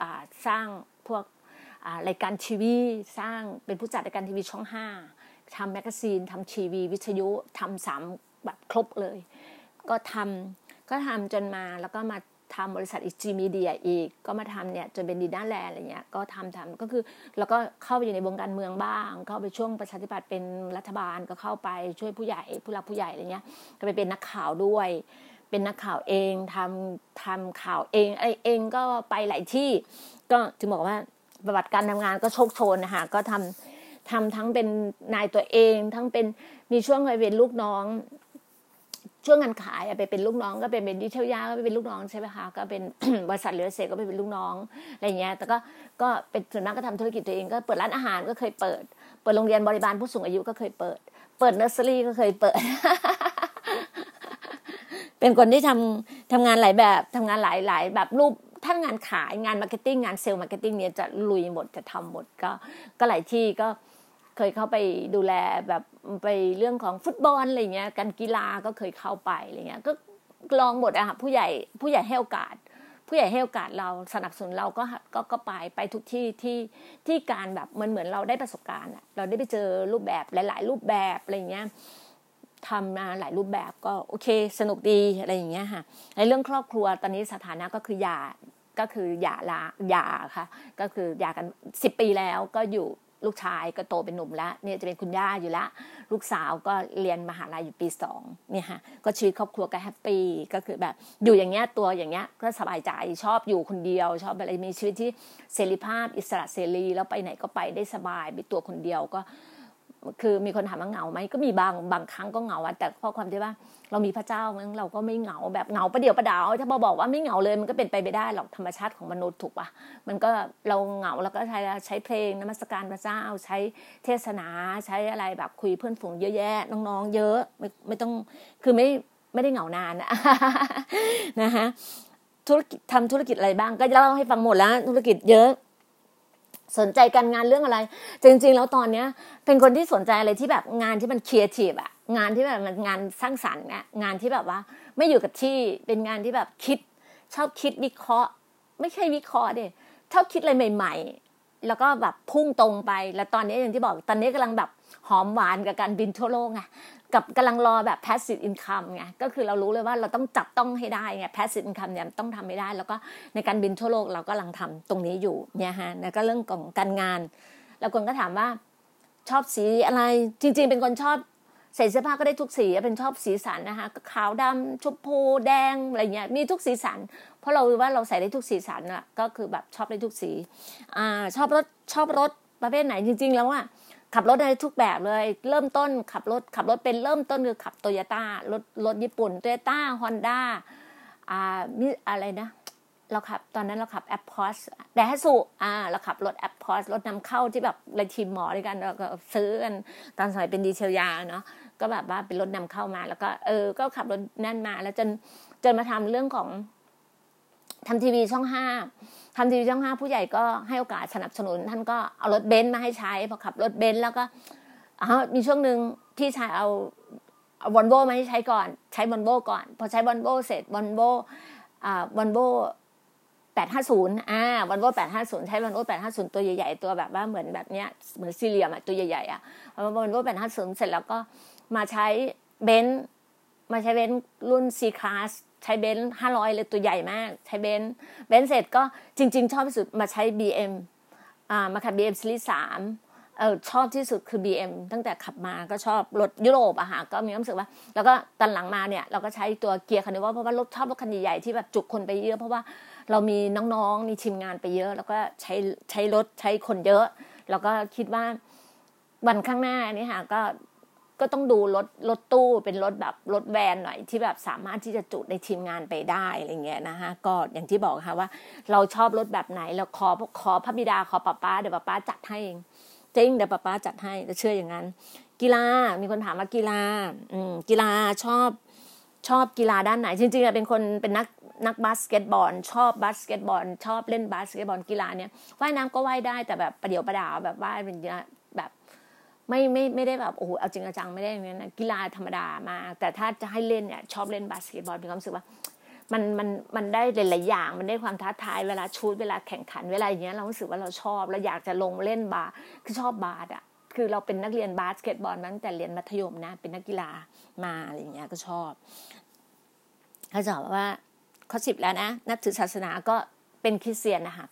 อสร้างพวกรายการทีวี สร้างเป็นผู้จัดรายการทีวีช่องห้า ทำ magazine ทำทีวี วิทยุทำสามแบบครบเลย ก็ทำก็ทำจนมาแล้วก็มาทำบริษัท EG Media อีก ก็มาทำเนี่ยจนเป็นดีน่าแลนอะไรเงี้ยก็ทำทำก็คือแล้วก็เข้าไปอยู่ในวงการเมืองบ้าง เข้าไปช่วงประชาธิปัตย์เป็นรัฐบาลก็เข้าไปช่วยผู้ใหญ่ผู้รักผู้ใหญ่อะไรเงี้ย ก็ไปเป็นนักข่าวด้วย เป็นนักข่าวเองทำทำข่าวเองไอเองก็ไปหลายที่ ก็ถึงบอกว่าประวัติการทำงานก็โชคโชนนะคะก็ทำ ทำทั้งเป็นนายตัวเอง ทั้งเป็นมีช่วงเคยเป็นลูกน้อง ช่วงงานขายไปเป็นลูกน้อง ก็เป็นเป็นดิเทลยาก็ไปเป็นลูกน้องใช่ไหมคะก็เป็นบริษัทเรือเซก็ไปเป็นลูกน้องอะไรเงี้ย แต่ก็ก็เป็นส่วนมากก็ทำธุรกิจตัวเองก็เปิดร้านอาหารก็เคยเปิด เปิดโรงเรียนบริบาลผู้สูงอายุก็เคยเปิด เปิดเนอร์เซอรี่ก็เคยเปิด เป็นคนที่ทำทำงานหลายแบบทำงานหลายหลายแบบรูปถ้างานขายงาน marketing งาน sales marketing เนี่ยจะลุยหมดจะทำหมดก็ก็หลายที่ก็ เคยเข้าไปดูแลแบบไปเรื่องของฟุตบอลอะไรเงี้ยการกีฬาก็เคยเข้าไปอะไรเงี้ยก็ลองหมดอะค่ะผู้ใหญ่ผู้ใหญ่ให้โอกาส ผู้ใหญ่ให้โอกาสเราสนับสนุนเราก็ก็ก็ไปไปทุกที่ที่ที่การแบบมันเหมือนเราได้ประสบการณ์อะเราได้ไปเจอรูปแบบหลาย ๆ รูปแบบอะไรเงี้ยทำมาหลายรูปแบบก็โอเคสนุกดีอะไรอย่างเงี้ยค่ะในเรื่องครอบครัวตอนนี้สถานะก็คือหย่าก็คือหย่าลาหย่าค่ะ ก็คือหย่ากันสิบปีแล้วก็อยู่ ลูกชายก็โตเป็นหนุ่มแล้วเนี่ยจะเป็นคุณย่าอยู่ละลูกสาวก็เรียนมหาลัยอยู่ปีสองเนี่ยฮะก็ชีวิตครอบครัวก็แฮปปี้ก็คือแบบอยู่อย่างเงี้ยตัวอย่างเงี้ยก็สบายใจชอบอยู่คนเดียว ชอบอะไรมีชีวิตที่เสรีภาพอิสระเสรีแล้วไปไหนก็ไปได้สบายมีตัวคนเดียวก็ คือมีคนถามว่าเหงาไหมก็มีบางบางครั้งก็เหงาแต่เพราะความที่ว่า เรามีพระเจ้างั้นเราก็ไม่เหงาแบบเหงาประเดี๋ยวประดาว ถ้าเราบอกว่าไม่เหงาเลยมันก็เป็นไปไม่ได้หรอกธรรมชาติของมนุษย์ถูกปะมันก็เราเหงาแล้วก็ใช้ใช้เพลงนมัสการพระเจ้าใช้เทศนาใช้อะไรแบบคุยเพื่อนฝูงเยอะแยะน้องๆ เยอะไม่ไม่ต้องคือไม่ไม่ได้เหงานานนะฮะธุรกิจทำธุรกิจอะไรบ้างก็จะเล่าให้ฟังหมดแล้วธุรกิจเยอะ สนใจการงานเรื่องอะไร จริง ๆ แล้วตอนเนี้ย เป็นคนที่สนใจอะไรที่แบบงานที่มันครีเอทีฟอะงานที่แบบมันงานสร้างสรรค์อะงานที่แบบว่า ไม่อยู่กับที่เป็นงานที่แบบคิด ชอบคิดวิเคราะห์ ไม่ใช่วิเคราะห์เด็ชอบคิดอะไรใหม่ ๆ แล้วก็แบบพุ่งตรงไป แล้วตอนนี้อย่างที่บอกตอนนี้กำลังแบบหอมหวานกับการบินทั่วโลกไง กับกำลังรอแบบ passive income ไงก็คือเรารู้เลยว่าเราต้องจับต้องให้ได้ไง passive income เนี่ยต้องทำไม่ได้ แล้วก็ในการบินทั่วโลกเราก็กำลังทำตรงนี้อยู่เนี่ยฮะแล้วก็เรื่องของการงาน แล้วคนก็ถามว่าชอบสีอะไรจริง ๆ เป็นคนชอบใส่เสื้อผ้าก็ได้ทุกสีเป็นชอบสีสันนะคะขาวดำชมพูแดงอะไรเงี้ยมีทุกสีสัน เพราะเราว่าเราใส่ได้ทุกสีสันอะก็คือแบบชอบได้ทุกสีอ่าชอบรถชอบรถประเภทไหนจริง ๆ แล้วอะ ขับรถในทุกแบบเลย เริ่มต้นขับรถขับรถเป็นเริ่มต้นคือขับโตโยต้ารถรถญี่ปุ่นโตโยต้าฮอนด้าอ่ามีอะไรนะเราขับตอนนั้นเราขับ Applause Daihatsu อ่าเราขับรถ Applause รถนำเข้าที่แบบเลยทีมหมอด้วยกันเราก็ซื้อกันตอนสมัยเป็น detail ยาเนาะก็แบบว่าเป็นรถนำเข้ามา แล้วก็เออก็ขับรถนั่นมาแล้วจนจนมาทำเรื่องของ ทำทีวีช่องห้าทำทีวีช่องห้าผู้ใหญ่ก็ให้โอกาสสนับสนุน ท่านก็เอารถเบนซ์มาให้ใช้พอขับรถเบนซ์แล้วก็อ๋อมีช่วงหนึ่งพี่ชายเอาวอลโวมาให้ใช้ก่อน ใช้วอลโวก่อน พอใช้วอลโวเสร็จวอลโวอ่าวอลโวแปดห้าศูนย์อ่าวอลโวแปดห้าศูนย์ใช้วอลโวแปดห้าศูนย์ตัวใหญ่ๆ ตัวแบบว่าเหมือนแบบเนี้ยเหมือนซีเรียมอะตัวใหญ่ๆอะวอลโวแปดห้าศูนย์เสร็จแล้วก็มาใช้เบนซ์มาใช้เบนซ์รุ่น C class ใช้เบนซ์ห้าร้อยเลยตัวใหญ่มาก ใช้เบนซ์เบนซ์เสร็จก็จริง ๆ ชอบที่สุดมาใช้ BM อ่ามาขับ BM ซีรีส์สามเออชอบที่สุดคือ BM ตั้งแต่ขับมาก็ชอบรถยุโรปอะฮะก็มีความรู้สึกว่า แล้วก็ตอนหลังมาเนี่ยเราก็ใช้ตัวเกียร์คันนี้ว่าเพราะว่ารถชอบรถคันใหญ่ๆที่แบบจุคนไปเยอะเพราะว่าเรามีน้องๆมีทีมงานไปเยอะ แล้วก็ใช้ใช้รถใช้คนเยอะ แล้วก็คิดว่าวันข้างหน้านี่ค่ะก็ ก็ต้องดูรถรถตู้เป็นรถแบบรถแวนหน่อยที่แบบสามารถที่จะจุในทีมงานไปได้อะไรเงี้ยนะคะก็อย่างที่บอกค่ะว่า เราชอบรถแบบไหนเราขอขอพระบิดาขอป้าป้าเดี๋ยวปาป๊าจัดให้เองจริงเดี๋ยวป้าป้าจัดให้จะเชื่ออย่างนั้น กีฬามีคนถามว่ากีฬา อืมกีฬาชอบชอบกีฬาด้านไหน จริงๆเป็นคนเป็นนักนักบาสเกตบอล ชอบบาสเกตบอล ชอบเล่นบาสเกตบอลกีฬาเนี่ยว่ายน้ำก็ว่ายได้แต่แบบประเดี๋ยวประดาวแบบว่ายเป็น ไม่ไม่ไม่ได้แบบโอ้โหเอาจริงเอาจังไม่ได้อย่างนั้นะกีฬาธรรมดามากแต่ถ้าจะให้เล่นเนี่ยชอบเล่นบาสเกตบอลมีความรู้สึกว่า มันมันมันได้หลายๆอย่าง มันได้ความท้าทายเวลา shoot เวลาแข่งขันเวลาอย่างเงี้ยเรารู้สึกว่าเราชอบเราอยากจะลงเล่นบาสคือชอบบาสอะคือเราเป็นนักเรียนบาสเกตบอลมาตั้งแต่เรียนมัธยมนะ เป็นนักกีฬามาอะไรอย่างเงี้ยก็ชอบเขาจะบอกว่าข้อสิบแล้วนะนับถือศาสนาก็เป็นคริสเตียนนะคะ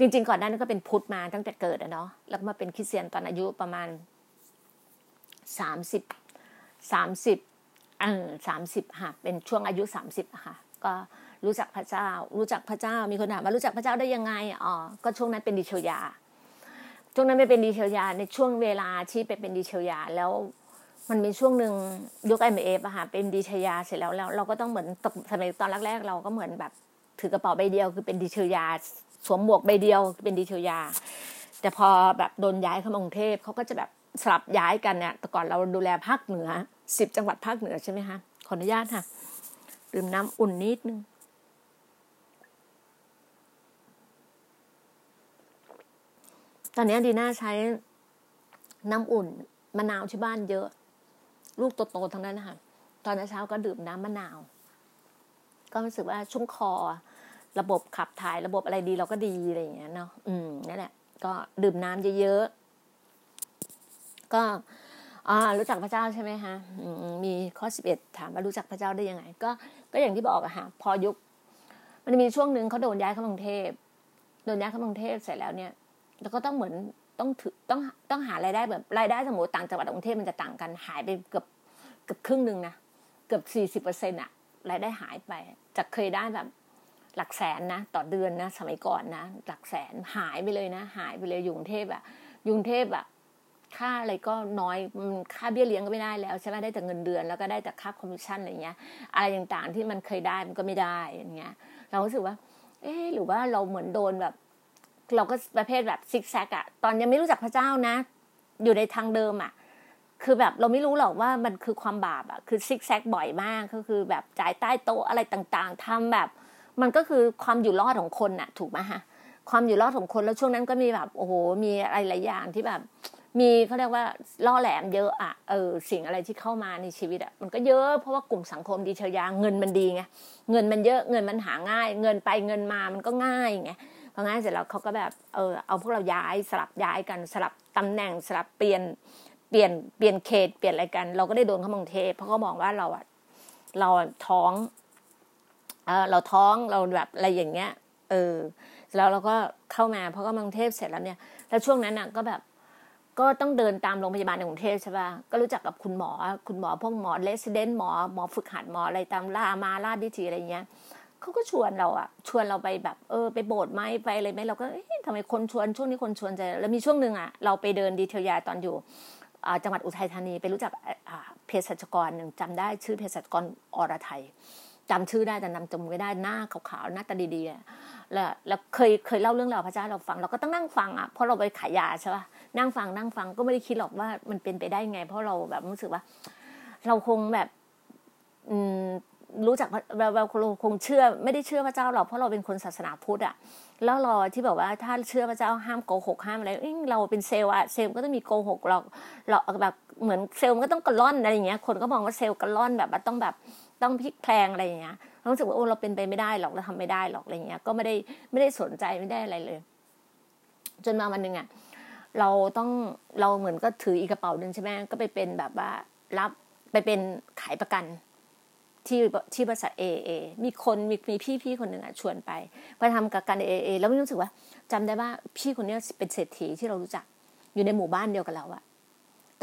จริง ๆ ก่อนหน้านั้นก็เป็นพุทธมาตั้งแต่เกิดอะเนาะแล้วมาเป็นคริสเตียนตอนอายุประมาณสามสิบสามสิบเออสามสิบค่ะเป็นช่วงอายุสามสิบค่ะ ก็รู้จักพระเจ้า รู้จักพระเจ้า มีคนถามว่ารู้จักพระเจ้าได้ยังไงอ๋อก็ช่วงนั้นเป็นดีเชลยาช่วงนั้นไปเป็นดีเชลยาในช่วงเวลาที่ไปเป็นดีเชลยาแล้วมันมีช่วงหนึ่งยกไอเมเอฟอะค่ะเป็นดีเชลยาเสร็จแล้วแล้วเราก็ต้องเหมือนสมัยตอนแรกๆเราก็เหมือนแบบถือกระเป๋าใบเดียวคือเป็นดีเชลยา สวมหมวกใบเดียวเป็นดีเชลยา แต่พอแบบโดนย้ายเข้ามากรุงเทพเขาก็จะแบบสลับย้ายกันเนี่ยแต่ก่อนเราดูแลภาคเหนือสิบจังหวัดภาคเหนือใช่ไหมคะขออนุญาตค่ะดื่มน้ำอุ่นนิดนึงตอนนี้ดีน่าใช้น้ำอุ่นมะนาวที่บ้านเยอะ ลูกโตๆทั้งนั้นนะคะตอนเช้าก็ดื่มน้ำมะนาว ก็รู้สึกว่าชุ่มคอ ระบบขับถ่ายระบบอะไรดีเราก็ดีอะไรอย่างเงี้ยเนาะอืมนั่นแหละ ก็ดื่มน้ำเยอะๆก็อ่ารู้จักพระเจ้าใช่ไหมคะมีข้อสิบเอ็ดถามว่ารู้จักพระเจ้าได้ยังไง ก็ก็อย่างที่บอกอะค่ะพอยุค มันมีช่วงหนึ่งเขาโดนย้ายเข้ากรุงเทพโดนย้ายเข้ากรุงเทพเสร็จแล้วเนี่ยแล้วก็ต้องเหมือนต้องถือต้องต้องหารายได้แบบรายได้สมมติต่างจังหวัดกรุงเทพมันจะต่างกันหายไปเกือบเกือบครึ่งหนึ่งนะเกือบสี่สิบเปอร์เซ็นต์อะรายได้หายไปจากเคยได้แบบ หลักแสนนะต่อเดือนนะสมัยก่อนนะหลักแสนหายไปเลยนะ หายไปเลยกรุงเทพอะกรุงเทพอะค่าอะไรก็น้อยค่าเบี้ยเลี้ยงก็ไม่ได้แล้วใช่ไหมได้แต่เงินเดือนแล้วก็ได้แต่ค่าคอมมิชชั่นอะไรเงี้ย อะไรต่างๆที่มันเคยได้มันก็ไม่ได้อย่างเงี้ย เรารู้สึกว่า เอ๊หรือว่าเราเหมือนโดนแบบ เราก็ประเภทแบบซิกแซกอะตอนยังไม่รู้จักพระเจ้านะ อยู่ในทางเดิมอะคือแบบเราไม่รู้หรอกว่ามันคือความบาปอะคือซิกแซกบ่อยมากก็คือแบบจ่ายใต้โต๊ะอะไรต่างๆทำแบบ มันก็คือความอยู่รอดของคนอะถูกไหมฮะความอยู่รอดของคนแล้วช่วงนั้นก็มีแบบโอ้โหมีอะไรหลายอย่างที่แบบ มีเขาเรียกว่าล่อแหลมเยอะอะเออสิ่งอะไรที่เข้ามาในชีวิตอะมันก็เยอะเพราะว่ากลุ่มสังคมดีเชยาเงินมันดีไงเงินมันเยอะเงินมันหาง่าย เงินไปเงินมามันก็ง่ายไงพอง่ายเสร็จแล้วเขาก็แบบเออเอาพวกเราย้ายสลับย้ายกันสลับตำแหน่งสลับเปลี่ยนเปลี่ยนเปลี่ยนเขตเปลี่ยนอะไรกัน เราก็ได้โดนเขามองเทเพราะเขามองว่าเราอะเราท้อง เราท้องเราแบบอะไรอย่างเงี้ย เออ แล้วเราก็เข้ามาเพราะก็มองเทพเสร็จแล้วเนี่ย แล้วช่วงนั้นอะก็แบบก็ต้องเดินตามโรงพยาบาลในกรุงเทพใช่ป่ะ ก็รู้จักกับคุณหมอ คุณหมอพวกหมอเลสเดนหมอหมอฝึกหัดหมออะไรตามล่ามาลาดิทีอะไรเงี้ยเขาก็ชวนเราอะชวนเราไปแบบ เออ ไปโบสถ์ไหมไปอะไรไหมเราก็ทำไมคนชวนช่วงนี้คนชวนใจแล้วมีช่วงหนึ่งอะเราไปเดินดีเทลยาตอนอยู่จังหวัดอุทัยธานีไปรู้จักเภสัชกรหนึ่งจำได้ชื่อเภสัชกรอรไทย จำชื่อได้แต่นำจำไม่ได้หน้าขาวๆหน้าตาดีๆแล้วแล้วเคยเคยเล่าเรื่องราวพระเจ้าเราฟัง เราก็ต้องนั่งฟังอะเพราะเราไปขายยาใช่ป่ะนั่งฟังนั่งฟังก็ไม่ได้คิดหรอกว่ามันเป็นไปได้ไง เพราะเราแบบรู้สึกว่า เราคงแบบ อืมรู้จักเราเราคงเชื่อ ไม่ได้เชื่อพระเจ้าหรอกเพราะเราเป็นคนศาสนาพุทธอะแล้วเราที่แบบว่าถ้าเชื่อพระเจ้าห้ามโกหกห้ามอะไรเราเป็นเซลล์อะเซลล์ก็ต้องมีโกหกเราเราแบบเหมือนเซลล์ก็ต้องกระล่อนอะไรอย่างเงี้ยคนก็มองว่าเซลล์กระล่อนแบบว่าต้องแบบ ต้องพลิกแพลงอะไรอย่างเงี้ยเรารู้สึกว่าโอ้เราเป็นไปไม่ได้หรอกเราทำไม่ได้หรอกอะไรเงี้ย ก็ไม่ได้ไม่ได้สนใจไม่ได้อะไรเลย จนมาวันหนึ่งอะเราต้องเราเหมือนก็ถืออีกกระเป๋าหนึ่งใช่ไหมก็ไปเป็นแบบว่ารับไปเป็นขายประกันที่ที่บริษัทเอเอมีคนมีมีพี่พี่คนหนึ่งอะชวนไปไปทำกับการเอเอแล้วไม่รู้สึกว่าจำได้ว่าพี่คนนี้เป็นเศรษฐีที่เรารู้จักอยู่ในหมู่บ้านเดียวกับเราอะ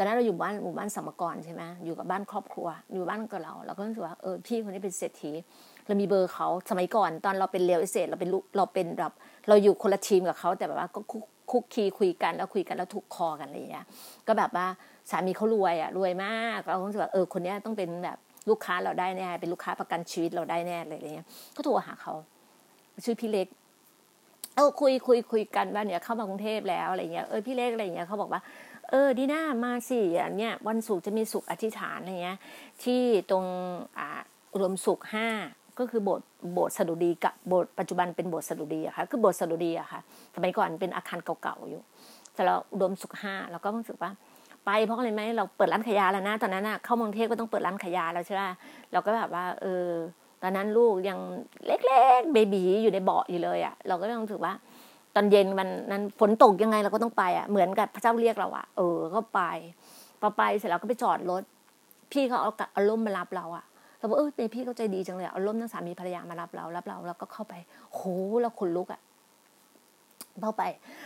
ตอนนั้นเราอยู่บ้านหมู่บ้านสมกรใช่ไหมอยู่กับบ้านครอบครัว อยู่บ้านกับเราเราก็รู้สึกว่าเออพี่คนนี้เป็นเศรษฐีเรามีเบอร์เขาสมัยก่อนตอนเราเป็นเรียวเอเซเราเป็นเราเป็นแบบเราอยู่คนละทีมกับเขาแต่แบบว่าก็คุกคีคุยกันแล้วคุยกันแล้วถูกคอกันอะไรอย่างเงี้ยก็แบบว่าสามีเขารวยอะรวยมากเราก็รู้สึกว่าเออคนนี้ต้องเป็นแบบลูกค้าเราได้แน่เป็นลูกค้าประกันชีวิตเราได้แน่เลยอะไรเงี้ยก็โทรหาเขาชื่อพี่เล็กเออคุยคุยคุยกันว่าเนี่ยเข้ามากรุงเทพแล้วอะไรเงี้ยเออพี่เล็กอะไรเงี้ยเขาบอกว่า เออดีน่ามาสิอย่างเนี้ยวันศุกร์จะมีสุขอธิษฐานอะไรเงี้ย ที่ตรงอ่ารวมสุขห้าก็คือโบสถ์โบสถ์สดุดีกับโบสถ์ปัจจุบันเป็นโบสถ์สดุดีอะค่ะคือโบสถ์สดุดีอะค่ะสมัยก่อนเป็นอาคารเก่าๆอยู่ แต่เราอุดมสุขห้าเราก็รู้สึกว่าไปเพราะอะไรไหมเราเปิดร้านขายยาแล้วนะตอนนั้นอะเข้ามองเทพก็ต้องเปิดร้านขายยาแล้วใช่ไหมเราก็แบบว่า เออ ตอนนั้นลูกยังเล็กๆเบบีอยู่ในเบาะอยู่เลยอะเราก็ต้องรู้สึกว่า ตอนเย็นมันนั้นฝนตกยังไงเราก็ต้องไปอะเหมือนกับพระเจ้าเรียกเราอะเออก็ไปพอไปเสร็จแล้วก็ไปจอดรถ พี่เขาเอาเอาร่มมารับเราอะเราบอกเออพี่เขาใจดีจังเลยเอาร่มทั้งสามีภรรยามารับเรารับเราแล้วก็เข้าไปโหเราขนลุกอะเข้าไป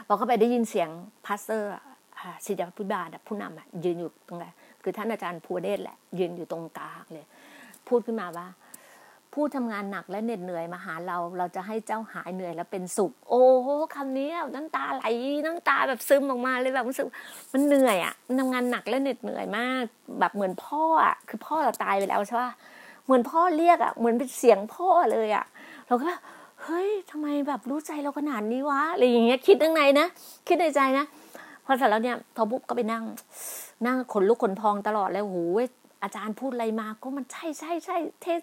พอเข้าไปได้ยินเสียงพาสเตอร์ศิษยาพิบาลผู้นำอะยืนอยู่ตรงไหนคือท่านอาจารย์ภูเดชแหละยืนอยู่ตรงกลางเลย พูดขึ้นมาว่า ผู้ทำงานหนักและเหน็ดเหนื่อยมาหาเรา เราจะให้เจ้าหายเหนื่อยและเป็นสุข โอ้โหคำนี้น้ำตาไหลน้ำตาแบบซึมออกมาเลยแบบรู้สึกมันเหนื่อยอะทำงานหนักและเหน็ดเหนื่อยมาก แบบเหมือนพ่ออะคือพ่อเราตายไปแล้วใช่ป่ะเหมือนพ่อเรียกอะเหมือนเป็นเสียงพ่อเลยอะ เราก็แบบเฮ้ยทำไมแบบรู้ใจเราขนาดนี้วะอะไรอย่างเงี้ยคิดในนะคิดในใจนะพอเสร็จแล้วเนี่ยพอปุ๊บก็ไปนั่ง นั่งขนลุกขนพองตลอดเลยโอ้ย อาจารย์พูดอะไรมาก็มันใช่ใช่ใช่เทศ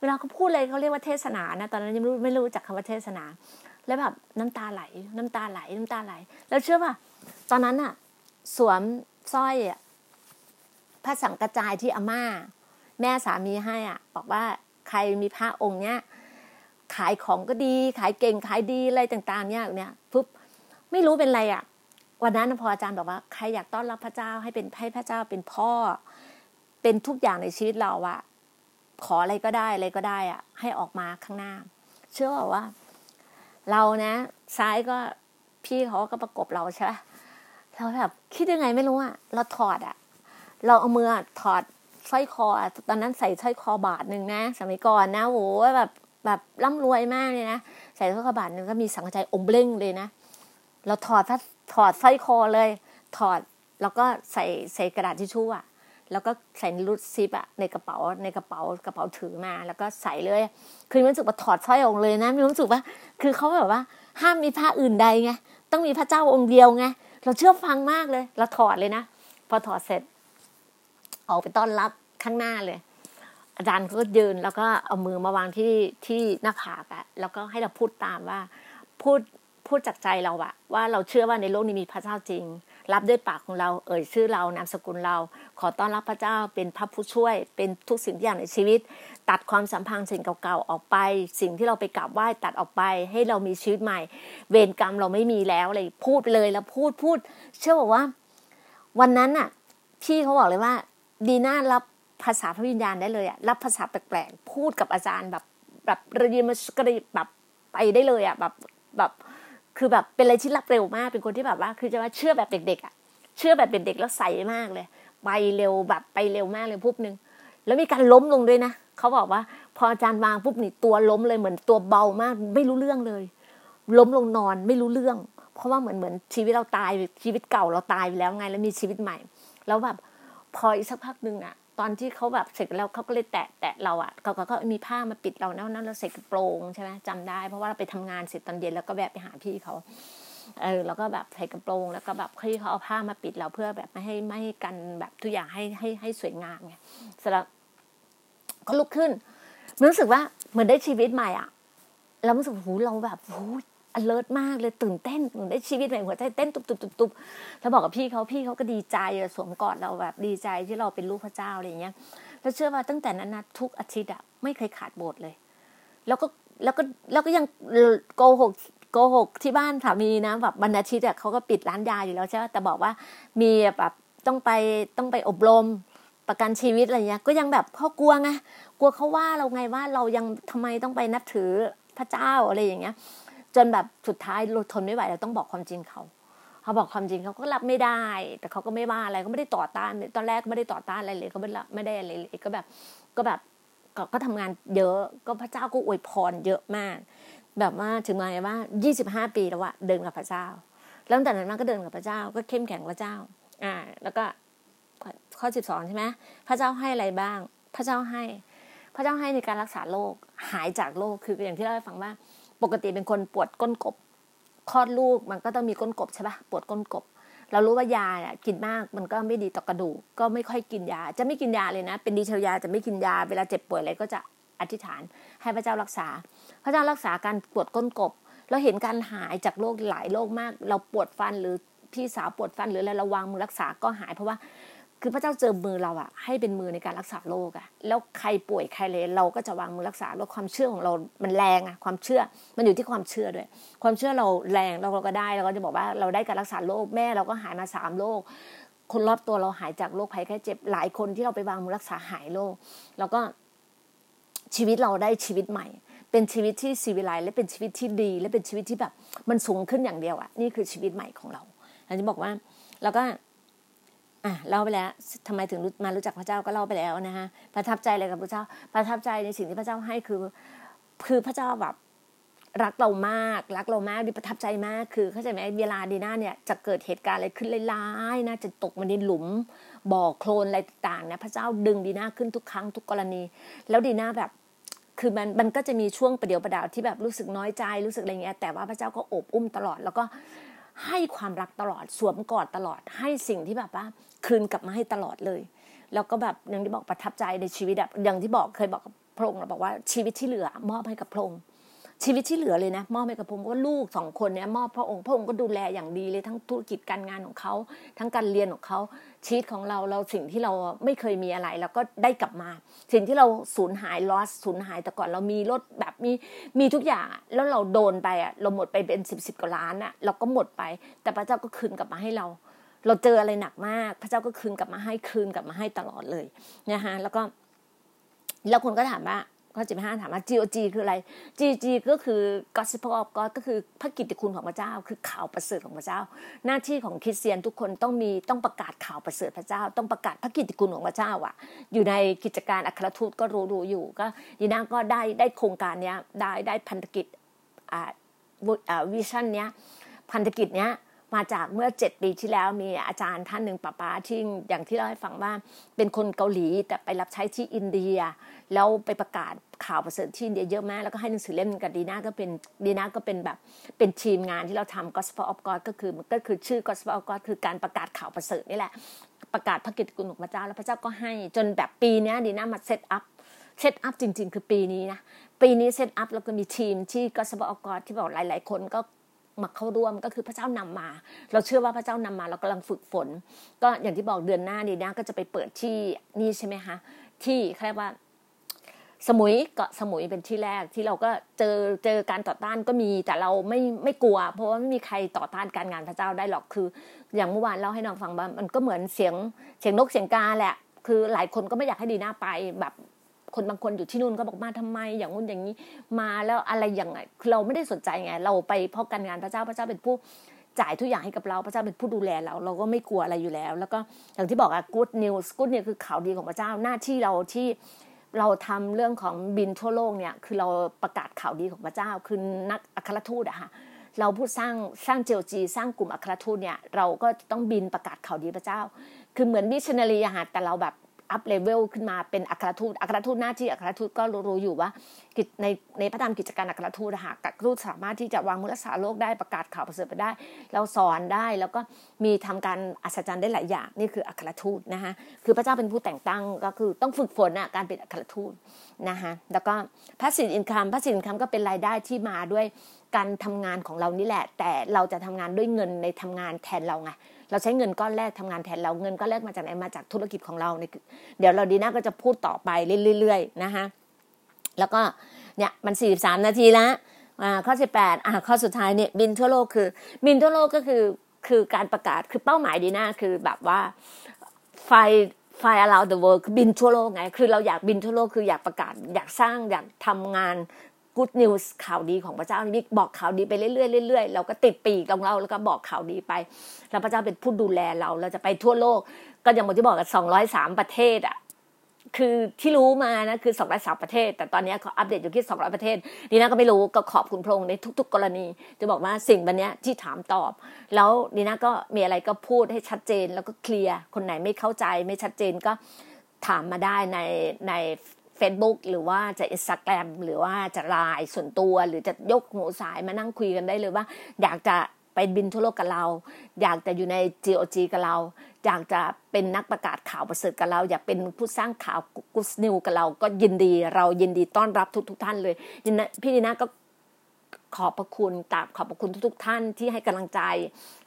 เวลาเขาพูดอะไรเขาเรียกว่าเทศนานะตอนนั้นยังไม่รู้ไม่รู้จักคำว่าเทศนา แล้วแบบน้ำตาไหล น้ำตาไหลน้ำตาไหล แล้วเชื่อป่ะตอนนั้นอะสวมสร้อยอะพระสังกระจายที่อาม่า แม่สามีให้อะ บอกว่าใครมีพระองค์เนี้ยขายของก็ดี ขายเก่งขายดีอะไรต่างๆ เนี่ยเนี่ยปุ๊บไม่รู้เป็นไรอะ วันนั้นพออาจารย์บอกว่าใครอยากต้อนรับพระเจ้าให้เป็นให้พระเจ้าเป็นพ่อ เป็นทุกอย่างในชีวิตเราอะขออะไรก็ได้อะไรก็ได้อะให้ออกมาข้างหน้า เชื่อว่า เรานะ ซ้ายก็พี่เขาก็ประกบเราใช่ไหมเราแบบคิดยังไงไม่รู้อะเราถอดอะเราเอามือถอดสร้อยคอ ตอนนั้นใส่สร้อยคอบาทหนึ่งนะสมัยก่อนนะโหแบบแบบร่ำรวยมากเลยนะใส่สร้อยคอบาทหนึ่งก็มีสังใจอมเบล่งเลยนะเราถอดถอดสร้อยคอเลย ถอดแล้วก็ใส่ใส่กระดาษทิชชู่อะ แล้วก็ใส่รูดซิปอะในกระเป๋าในกระเป๋ากระเป๋าถือมา แล้วก็ใส่เลย คือรู้สึกว่าถอดสร้อยองค์เลยนะมีรู้สึกว่า คือเขาแบบว่า ห้ามมีผ้าอื่นใดไงต้องมีพระเจ้าองค์เดียวไงเราเชื่อฟังมากเลยเราถอดเลยนะพอถอดเสร็จ ออกไปต้อนรับข้างหน้าเลย อาจารย์ก็ยืนแล้วก็เอามือมาวางที่ที่หน้าผากอะแล้วก็ให้เราพูดตามว่า พูด พูดจากใจเราอะว่าเราเชื่อว่าในโลกนี้มีพระเจ้าจริง รับด้วยปากของเรา เอ่ยชื่อเรานามสกุลเรา ขอต้อนรับพระเจ้าเป็นพระผู้ช่วย เป็นทุกสิ่งทุกอย่างในชีวิต ตัดความสัมพันธ์สิ่งเก่าๆออกไป สิ่งที่เราไปกราบไหว้ตัดออกไป ให้เรามีชีวิตใหม่ เวรกรรมเราไม่มีแล้วอะไรพูดไปเลยแล้วพูดพูด เชื่อบอกว่า วันนั้นอะพี่เขาบอกเลยว่า ดีน่ารับภาษาพระวิญญาณได้เลยอะรับภาษาแปลกๆพูดกับอาจารย์แบบแบบระยิมกระแบบไปได้เลยอะแบบแบบ คือแบบเป็นอะไรที่รับเร็วมาก เป็นคนที่แบบว่า คือจะว่าเชื่อแบบเด็กๆอะ เชื่อแบบเด็กๆแล้วใสมากเลย ไปเร็วแบบไปเร็วมากเลยปุ๊บนึง แล้วมีการล้มลงด้วยนะเขาบอกว่า พออาจารย์วางปุ๊บนี่ตัวล้มเลยเหมือนตัวเบามาก ไม่รู้เรื่องเลย ล้มลงนอนไม่รู้เรื่อง เพราะว่าเหมือนเหมือนชีวิตเราตายชีวิตเก่าเราตายไปแล้วไง แล้วมีชีวิตใหม่ แล้วแบบพออีกสักพักหนึ่งอะ ตอนที่เขาแบบเสร็จแล้วเขาก็เลยแตะแตะเราอะเขาก็มีผ้ามาปิดเราแล้วนั่นเราใส่กระโปรงใช่ไหมจำได้ เพราะว่าเราไปทำงานเสร็จตอนเย็นแล้วก็แวะไปหาพี่เขาเออแล้วก็แบบใส่กระโปรงแล้วก็แบบพี่เขาเอาผ้ามาปิดเราเพื่อแบบไม่ให้ไม่ให้กันแบบทุกอย่างให้ให้ให้สวยงามไงเสร็จแล้วก็ลุกขึ้นรู้สึกว่าเหมือนได้ชีวิตใหม่อะแล้วรู้สึกหูเราแบบหู alert มากเลยตื่นเต้นเหมือนได้ชีวิตใหม่หัวใจเต้นตุบตุบตุบตุบแล้วบอกกับพี่เขาพี่เขาก็ดีใจสวมกอดเราแบบดีใจที่เราเป็นลูกพระเจ้าอะไรอย่างเงี้ยแล้วเชื่อว่าตั้งแต่นั้นนะทุกอาทิตย์อะไม่เคยขาดโบสถ์เลย แล้วก็แล้วก็แล้วก็ยังโกหกโกหกที่บ้านสามีนะแบบบรรณาทิตย์อะเขาก็ปิดร้านยาอยู่แล้วใช่ไหมแต่บอกว่ามีแบบต้องไปต้องไปอบรมประกันชีวิตอะไรเงี้ยก็ยังแบบพ่อกลัวไงกลัวเขาว่าเราไงว่าเรายังทำไมต้องไปนับถือพระเจ้าอะไรอย่างเงี้ย จนแบบสุดท้ายเราทนไม่ไหวเราต้องบอกความจริงเขาเขาบอกความจริงเขาก็รับไม่ได้ แต่เขาก็ไม่ว่าอะไรก็ไม่ได้ต่อต้าน ตอนแรกไม่ได้ต่อต้านอะไรเลยก็ไม่ไม่ได้อะไรเลยก็แบบก็แบบก็ทำงานเยอะก็พระเจ้าก็อวยพรเยอะมาก แบบว่าถึงมาว่ายี่สิบห้าปีแล้วอะเดินกับพระเจ้า แล้วตั้งแต่นั้นมาก็เดินกับพระเจ้า ก็เข้มแข็งพระเจ้า อ่า แล้วก็ข้อสิบสองใช่ไหมพระเจ้าให้อะไรบ้าง พระเจ้าให้ พระเจ้าให้ในการรักษาโรคหายจากโรคคืออย่างที่เล่าให้ฟังว่า ปกติเป็นคนปวดก้นกบคลอดลูกมันก็ต้องมีก้นกบใช่ปะปวดก้นกบ เรารู้ว่ายาเนี่ยกินมากมันก็ไม่ดีต่อกระดูกก็ไม่ค่อยกินยา จะไม่กินยาเลยนะ เป็นดีเชลยาจะไม่กินยาเวลาเจ็บป่วยอะไรก็จะอธิษฐาน ให้พระเจ้ารักษา พระเจ้ารักษาการปวดก้นกบ เราเห็นการหายจากโรคหลายโรคมาก เราปวดฟันหรือพี่สาวปวดฟันหรืออะไรราวางมือรักษาก็หายเพราะว่า คือพระเจ้าเจอมือเราอะให้เป็นมือในการรักษาโรคอะแล้วใครป่วยใครเลยเราก็จะวางมือรักษาแล้วความเชื่อของเรา มันแรงอะความเชื่อ มันอยู่ที่ความเชื่อด้วย ความเชื่อเราแรงเราก็ได้เราก็จะบอกว่าเราได้การรักษาโรคแม่เราก็หายมาสามโรคคนรอบตัวเราหายจากโรคภัยแค่เจ็บหลายคนที่เราไปวางมือรักษาหายโรคแล้วก็ชีวิตเราได้ชีวิตใหม่ เป็นชีวิตที่ซีวิไลและเป็นชีวิตที่ดี และเป็นชีวิตที่แบบ มันสูงขึ้นอย่างเดียวอะนี่คือชีวิตใหม่ของเราเราจะบอกว่า แล้วก็ อะเล่าไปแล้วทำไมถึงมารู้จักพระเจ้าก็เล่าไปแล้วนะฮะประทับใจอะไรกับพระเจ้า ประทับใจในสิ่งที่พระเจ้าให้คือ คือพระเจ้าแบบรักเรามากรักเรามากดีประทับใจมากคือเข้าใจไหมเวลาดีน่าเนี่ยจะเกิดเหตุการณ์อะไรขึ้นร้ายๆนะจะตกมาในหลุมบ่อโคลนอะไรต่างๆนะพระเจ้าดึงดีน่าขึ้นทุกครั้งทุกกรณี แล้วดีน่าแบบ คือมันมันก็จะมีช่วงประเดี๋ยวประดาวที่แบบรู้สึกน้อยใจรู้สึกอะไรเงี้ยแต่ว่าพระเจ้าก็โอบอุ้มตลอด แล้วก็ให้ความรักตลอดสวมกอดตลอดให้สิ่งที่แบบว่า คืนกลับมาให้ตลอดเลย แล้วก็แบบอย่างที่บอกประทับใจในชีวิตแบบอย่างที่บอกเคยบอกกับพระองค์เราบอกว่าชีวิตที่เหลือมอบให้กับพระองค์ชีวิตที่เหลือเลยนะมอบให้กับผมว่าลูกสองคนเนี่ยมอบพระองค์พระองค์ก็ดูแลอย่างดีเลยทั้งธุรกิจการงานของเขาทั้งการเรียนของเขาชีวิตของเราเราสิ่งที่เราไม่เคยมีอะไรเราก็ได้กลับมา สิ่งที่เราสูญหายลอสสูญหายแต่ก่อนเรามีรถแบบมีมีทุกอย่างแล้วเราโดนไปอะเราหมดไปเป็นสิบสิบกว่าล้านอะเราก็หมดไป แต่พระเจ้าก็คืนกลับมาให้เรา เราเจออะไรหนักมาก พระเจ้าก็คืนกลับมาให้คืนกลับมาให้ตลอดเลยนะฮะแล้วก็แล้วคนก็ถามว่าข้อสิบห้าถามว่า GOG คืออะไร GOG ก็คือ Gospel of God ก็คือพระกิตติคุณของพระเจ้า คือข่าวประเสริฐของพระเจ้า หน้าที่ของคริสเตียนทุกคนต้องมีต้องประกาศข่าวประเสริฐพระเจ้า ต้องประกาศพระกิตติคุณของพระเจ้าอะ อยู่ในกิจการอัครทูตก็รู้รู้อยู่ ก็ยีน่าก็ได้ได้โครงการเนี้ยได้ได้พันธกิจอ่า vision เนี้ยพันธกิจเนี้ย มาจากเมื่อเจ็ดปีที่แล้วมีอาจารย์ท่านหนึ่งปาป๊าที่อย่างที่เราให้ฟังว่าเป็นคนเกาหลีแต่ไปรับใช้ที่อินเดีย แล้วไปประกาศข่าวประเสริฐที่อินเดียเยอะมาก แล้วก็ให้หนังสือเล่มกับดีน่าก็เป็นดีน่าก็เป็นแบบเป็นทีมงานที่เราทำ Gospel of God ก็คือก็คือชื่อ Gospel of God คือการประกาศข่าวประเสริฐนี่แหละ ประกาศพระกิตติคุณของพระเจ้าแล้วพระเจ้าก็ให้จนแบบปีนี้ดีน่ามา set upเซตอัพจริง ๆ คือปีนี้นะปีนี้เซตอัพแล้วก็มีทีมที่ Gospel of God ที่บอกหลาย ๆ คนก็ มาเข้าร่วมก็คือพระเจ้านำมา เราเชื่อว่าพระเจ้านำมาเรากำลังฝึกฝน ก็อย่างที่บอกเดือนหน้าดีนะก็จะไปเปิดที่นี่ใช่ไหมคะที่เรียกว่าสมุยเกาะสมุยเป็นที่แรกที่เราก็เจอเจอการต่อต้านก็มีแต่เราไม่ไม่กลัว เพราะว่าไม่มีใครต่อต้านการงานพระเจ้าได้หรอกคือ อย่างเมื่อวานเล่าให้น้องฟังว่ามันก็เหมือนเสียงเสียงนกเสียงกาแหละ คือหลายคนก็ไม่อยากให้ดีหน้าไปแบบ คนบางคนอยู่ที่นู่นก็บอกมาทำไม อย่างงู้นอย่างนี้มาแล้วอะไรอย่างไงเราไม่ได้สนใจไง เราไปเพราะการงานพระเจ้าพระเจ้าเป็นผู้จ่ายทุกอย่างให้กับเราพระเจ้าเป็นผู้ดูแลเราเราก็ไม่กลัวอะไรอยู่แล้ว แล้วก็อย่างที่บอกอะ good news good news คือข่าวดีของพระเจ้าหน้าที่เราที่เราทำเรื่องของบินทั่วโลกเนี่ยคือเราประกาศข่าวดีของพระเจ้า คือนักอัครทูตอะค่ะเราพูดสร้างสร้างเจลจีสร้างกลุ่มอัครทูตเนี่ยเราก็ต้องบินประกาศข่าวดีพระเจ้า คือเหมือนมิชชันนารีอะค่ะแต่เราแบบ up level ขึ้นมาเป็นอัครทูตอัครทูตหน้าที่อัครทูตก็รู้อยู่ว่าในในพระธรรมกิจการอัครทูตหากอัครทูตสามารถที่จะวางมือรักษาโรคได้ประกาศข่าวประเสริฐไปได้ เราสอนได้แล้วก็มีทำการอัศจรรย์ได้หลายอย่างนี่คืออัครทูตนะคะคือพระเจ้าเป็นผู้แต่งตั้งก็คือต้องฝึกฝนอะการเป็นอัครทูตนะคะแล้วก็passive income passive income ก็เป็นรายได้ที่มาด้วยการทำงานของเรานี่แหละ แต่เราจะทำงานด้วยเงินในทำงานแทนเราไง เราใช้เงินก้อนแรกทำงานแทนเราเงินก้อนแรกมาจากไหนมาจากธุรกิจของเราเดี๋ยวเราดีน่าก็จะพูดต่อไปเรื่อยๆนะคะแล้วก็เนี่ยมันสี่สามนาทีแล้วข้อสิบแปดอ่าข้อสุดท้ายเนี่ยบินทั่วโลกคือ บินทั่วโลกก็คือคือการประกาศคือเป้าหมายดีน่าคือแบบว่าไฟไฟ around the world คือบินทั่วโลกไง คือเราอยากบินทั่วโลกคืออยากประกาศ อยากสร้างอยากทำงาน good news ข่าวดีของพระเจ้านี่บอกข่าวดีไปเรื่อยๆเรื่อยๆเราก็ติดปีกของเราแล้วก็บอกข่าวดีไป แล้วพระเจ้าเป็นผู้ดูแลเราเราจะไปทั่วโลก ก็อย่างที่บอกกันสองร้อยสามประเทศอะคือที่รู้มานะคือสองร้อยสามประเทศ แต่ตอนนี้เขาอัปเดตอยู่ที่สองร้อยประเทศดีน่าก็ไม่รู้ก็ขอบคุณพระองค์ในทุก ๆ กรณี จะบอกว่าสิ่งวันนี้ที่ถามตอบ แล้วดีน่าก็มีอะไรก็พูดให้ชัดเจนแล้วก็เคลียร์คนไหนไม่เข้าใจไม่ชัดเจนก็ถามมาได้ในใน Facebook หรือว่าจะอินสตาแกรมหรือว่าจะไลน์ส่วนตัวหรือจะยกหูสายมานั่งคุยกันได้เลยว่า อยากจะไปบินทั่วโลกกับเรา อยากจะอยู่ใน GOG กับเรา อยากจะเป็นนักประกาศข่าวประเสริฐกับเรา อยากเป็นผู้สร้างข่าวกุสนิวกับเรา ก็ยินดีเรายินดีต้อนรับทุกทุกท่านเลยพี่ดีน่าก็ ขอบพระคุณกราบขอบพระคุณทุก ๆ ท่านที่ให้กำลังใจ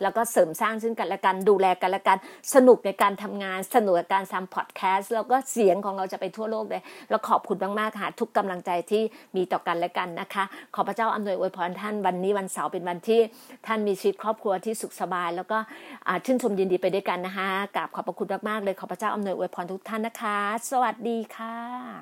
แล้วก็เสริมสร้างซึ่งกันและกันดูแลกันและกันสนุกในการทำงานสนุกในการทำพอดแคสต์แล้วก็เสียงของเราจะไปทั่วโลกเลยแล้วขอบคุณมากๆค่ะทุกกำลังใจที่มีต่อกันและกันนะคะ ขอพระเจ้าอำนวยอวยพรท่านวันนี้วันเสาร์เป็นวันที่ท่านมีชีวิตครอบครัวที่สุขสบาย แล้วก็ชื่นชมยินดีไปด้วยกันนะคะกราบขอบพระคุณมากๆเลยขอพระเจ้าอำนวยอวยพรทุกท่านนะคะ สวัสดีค่ะ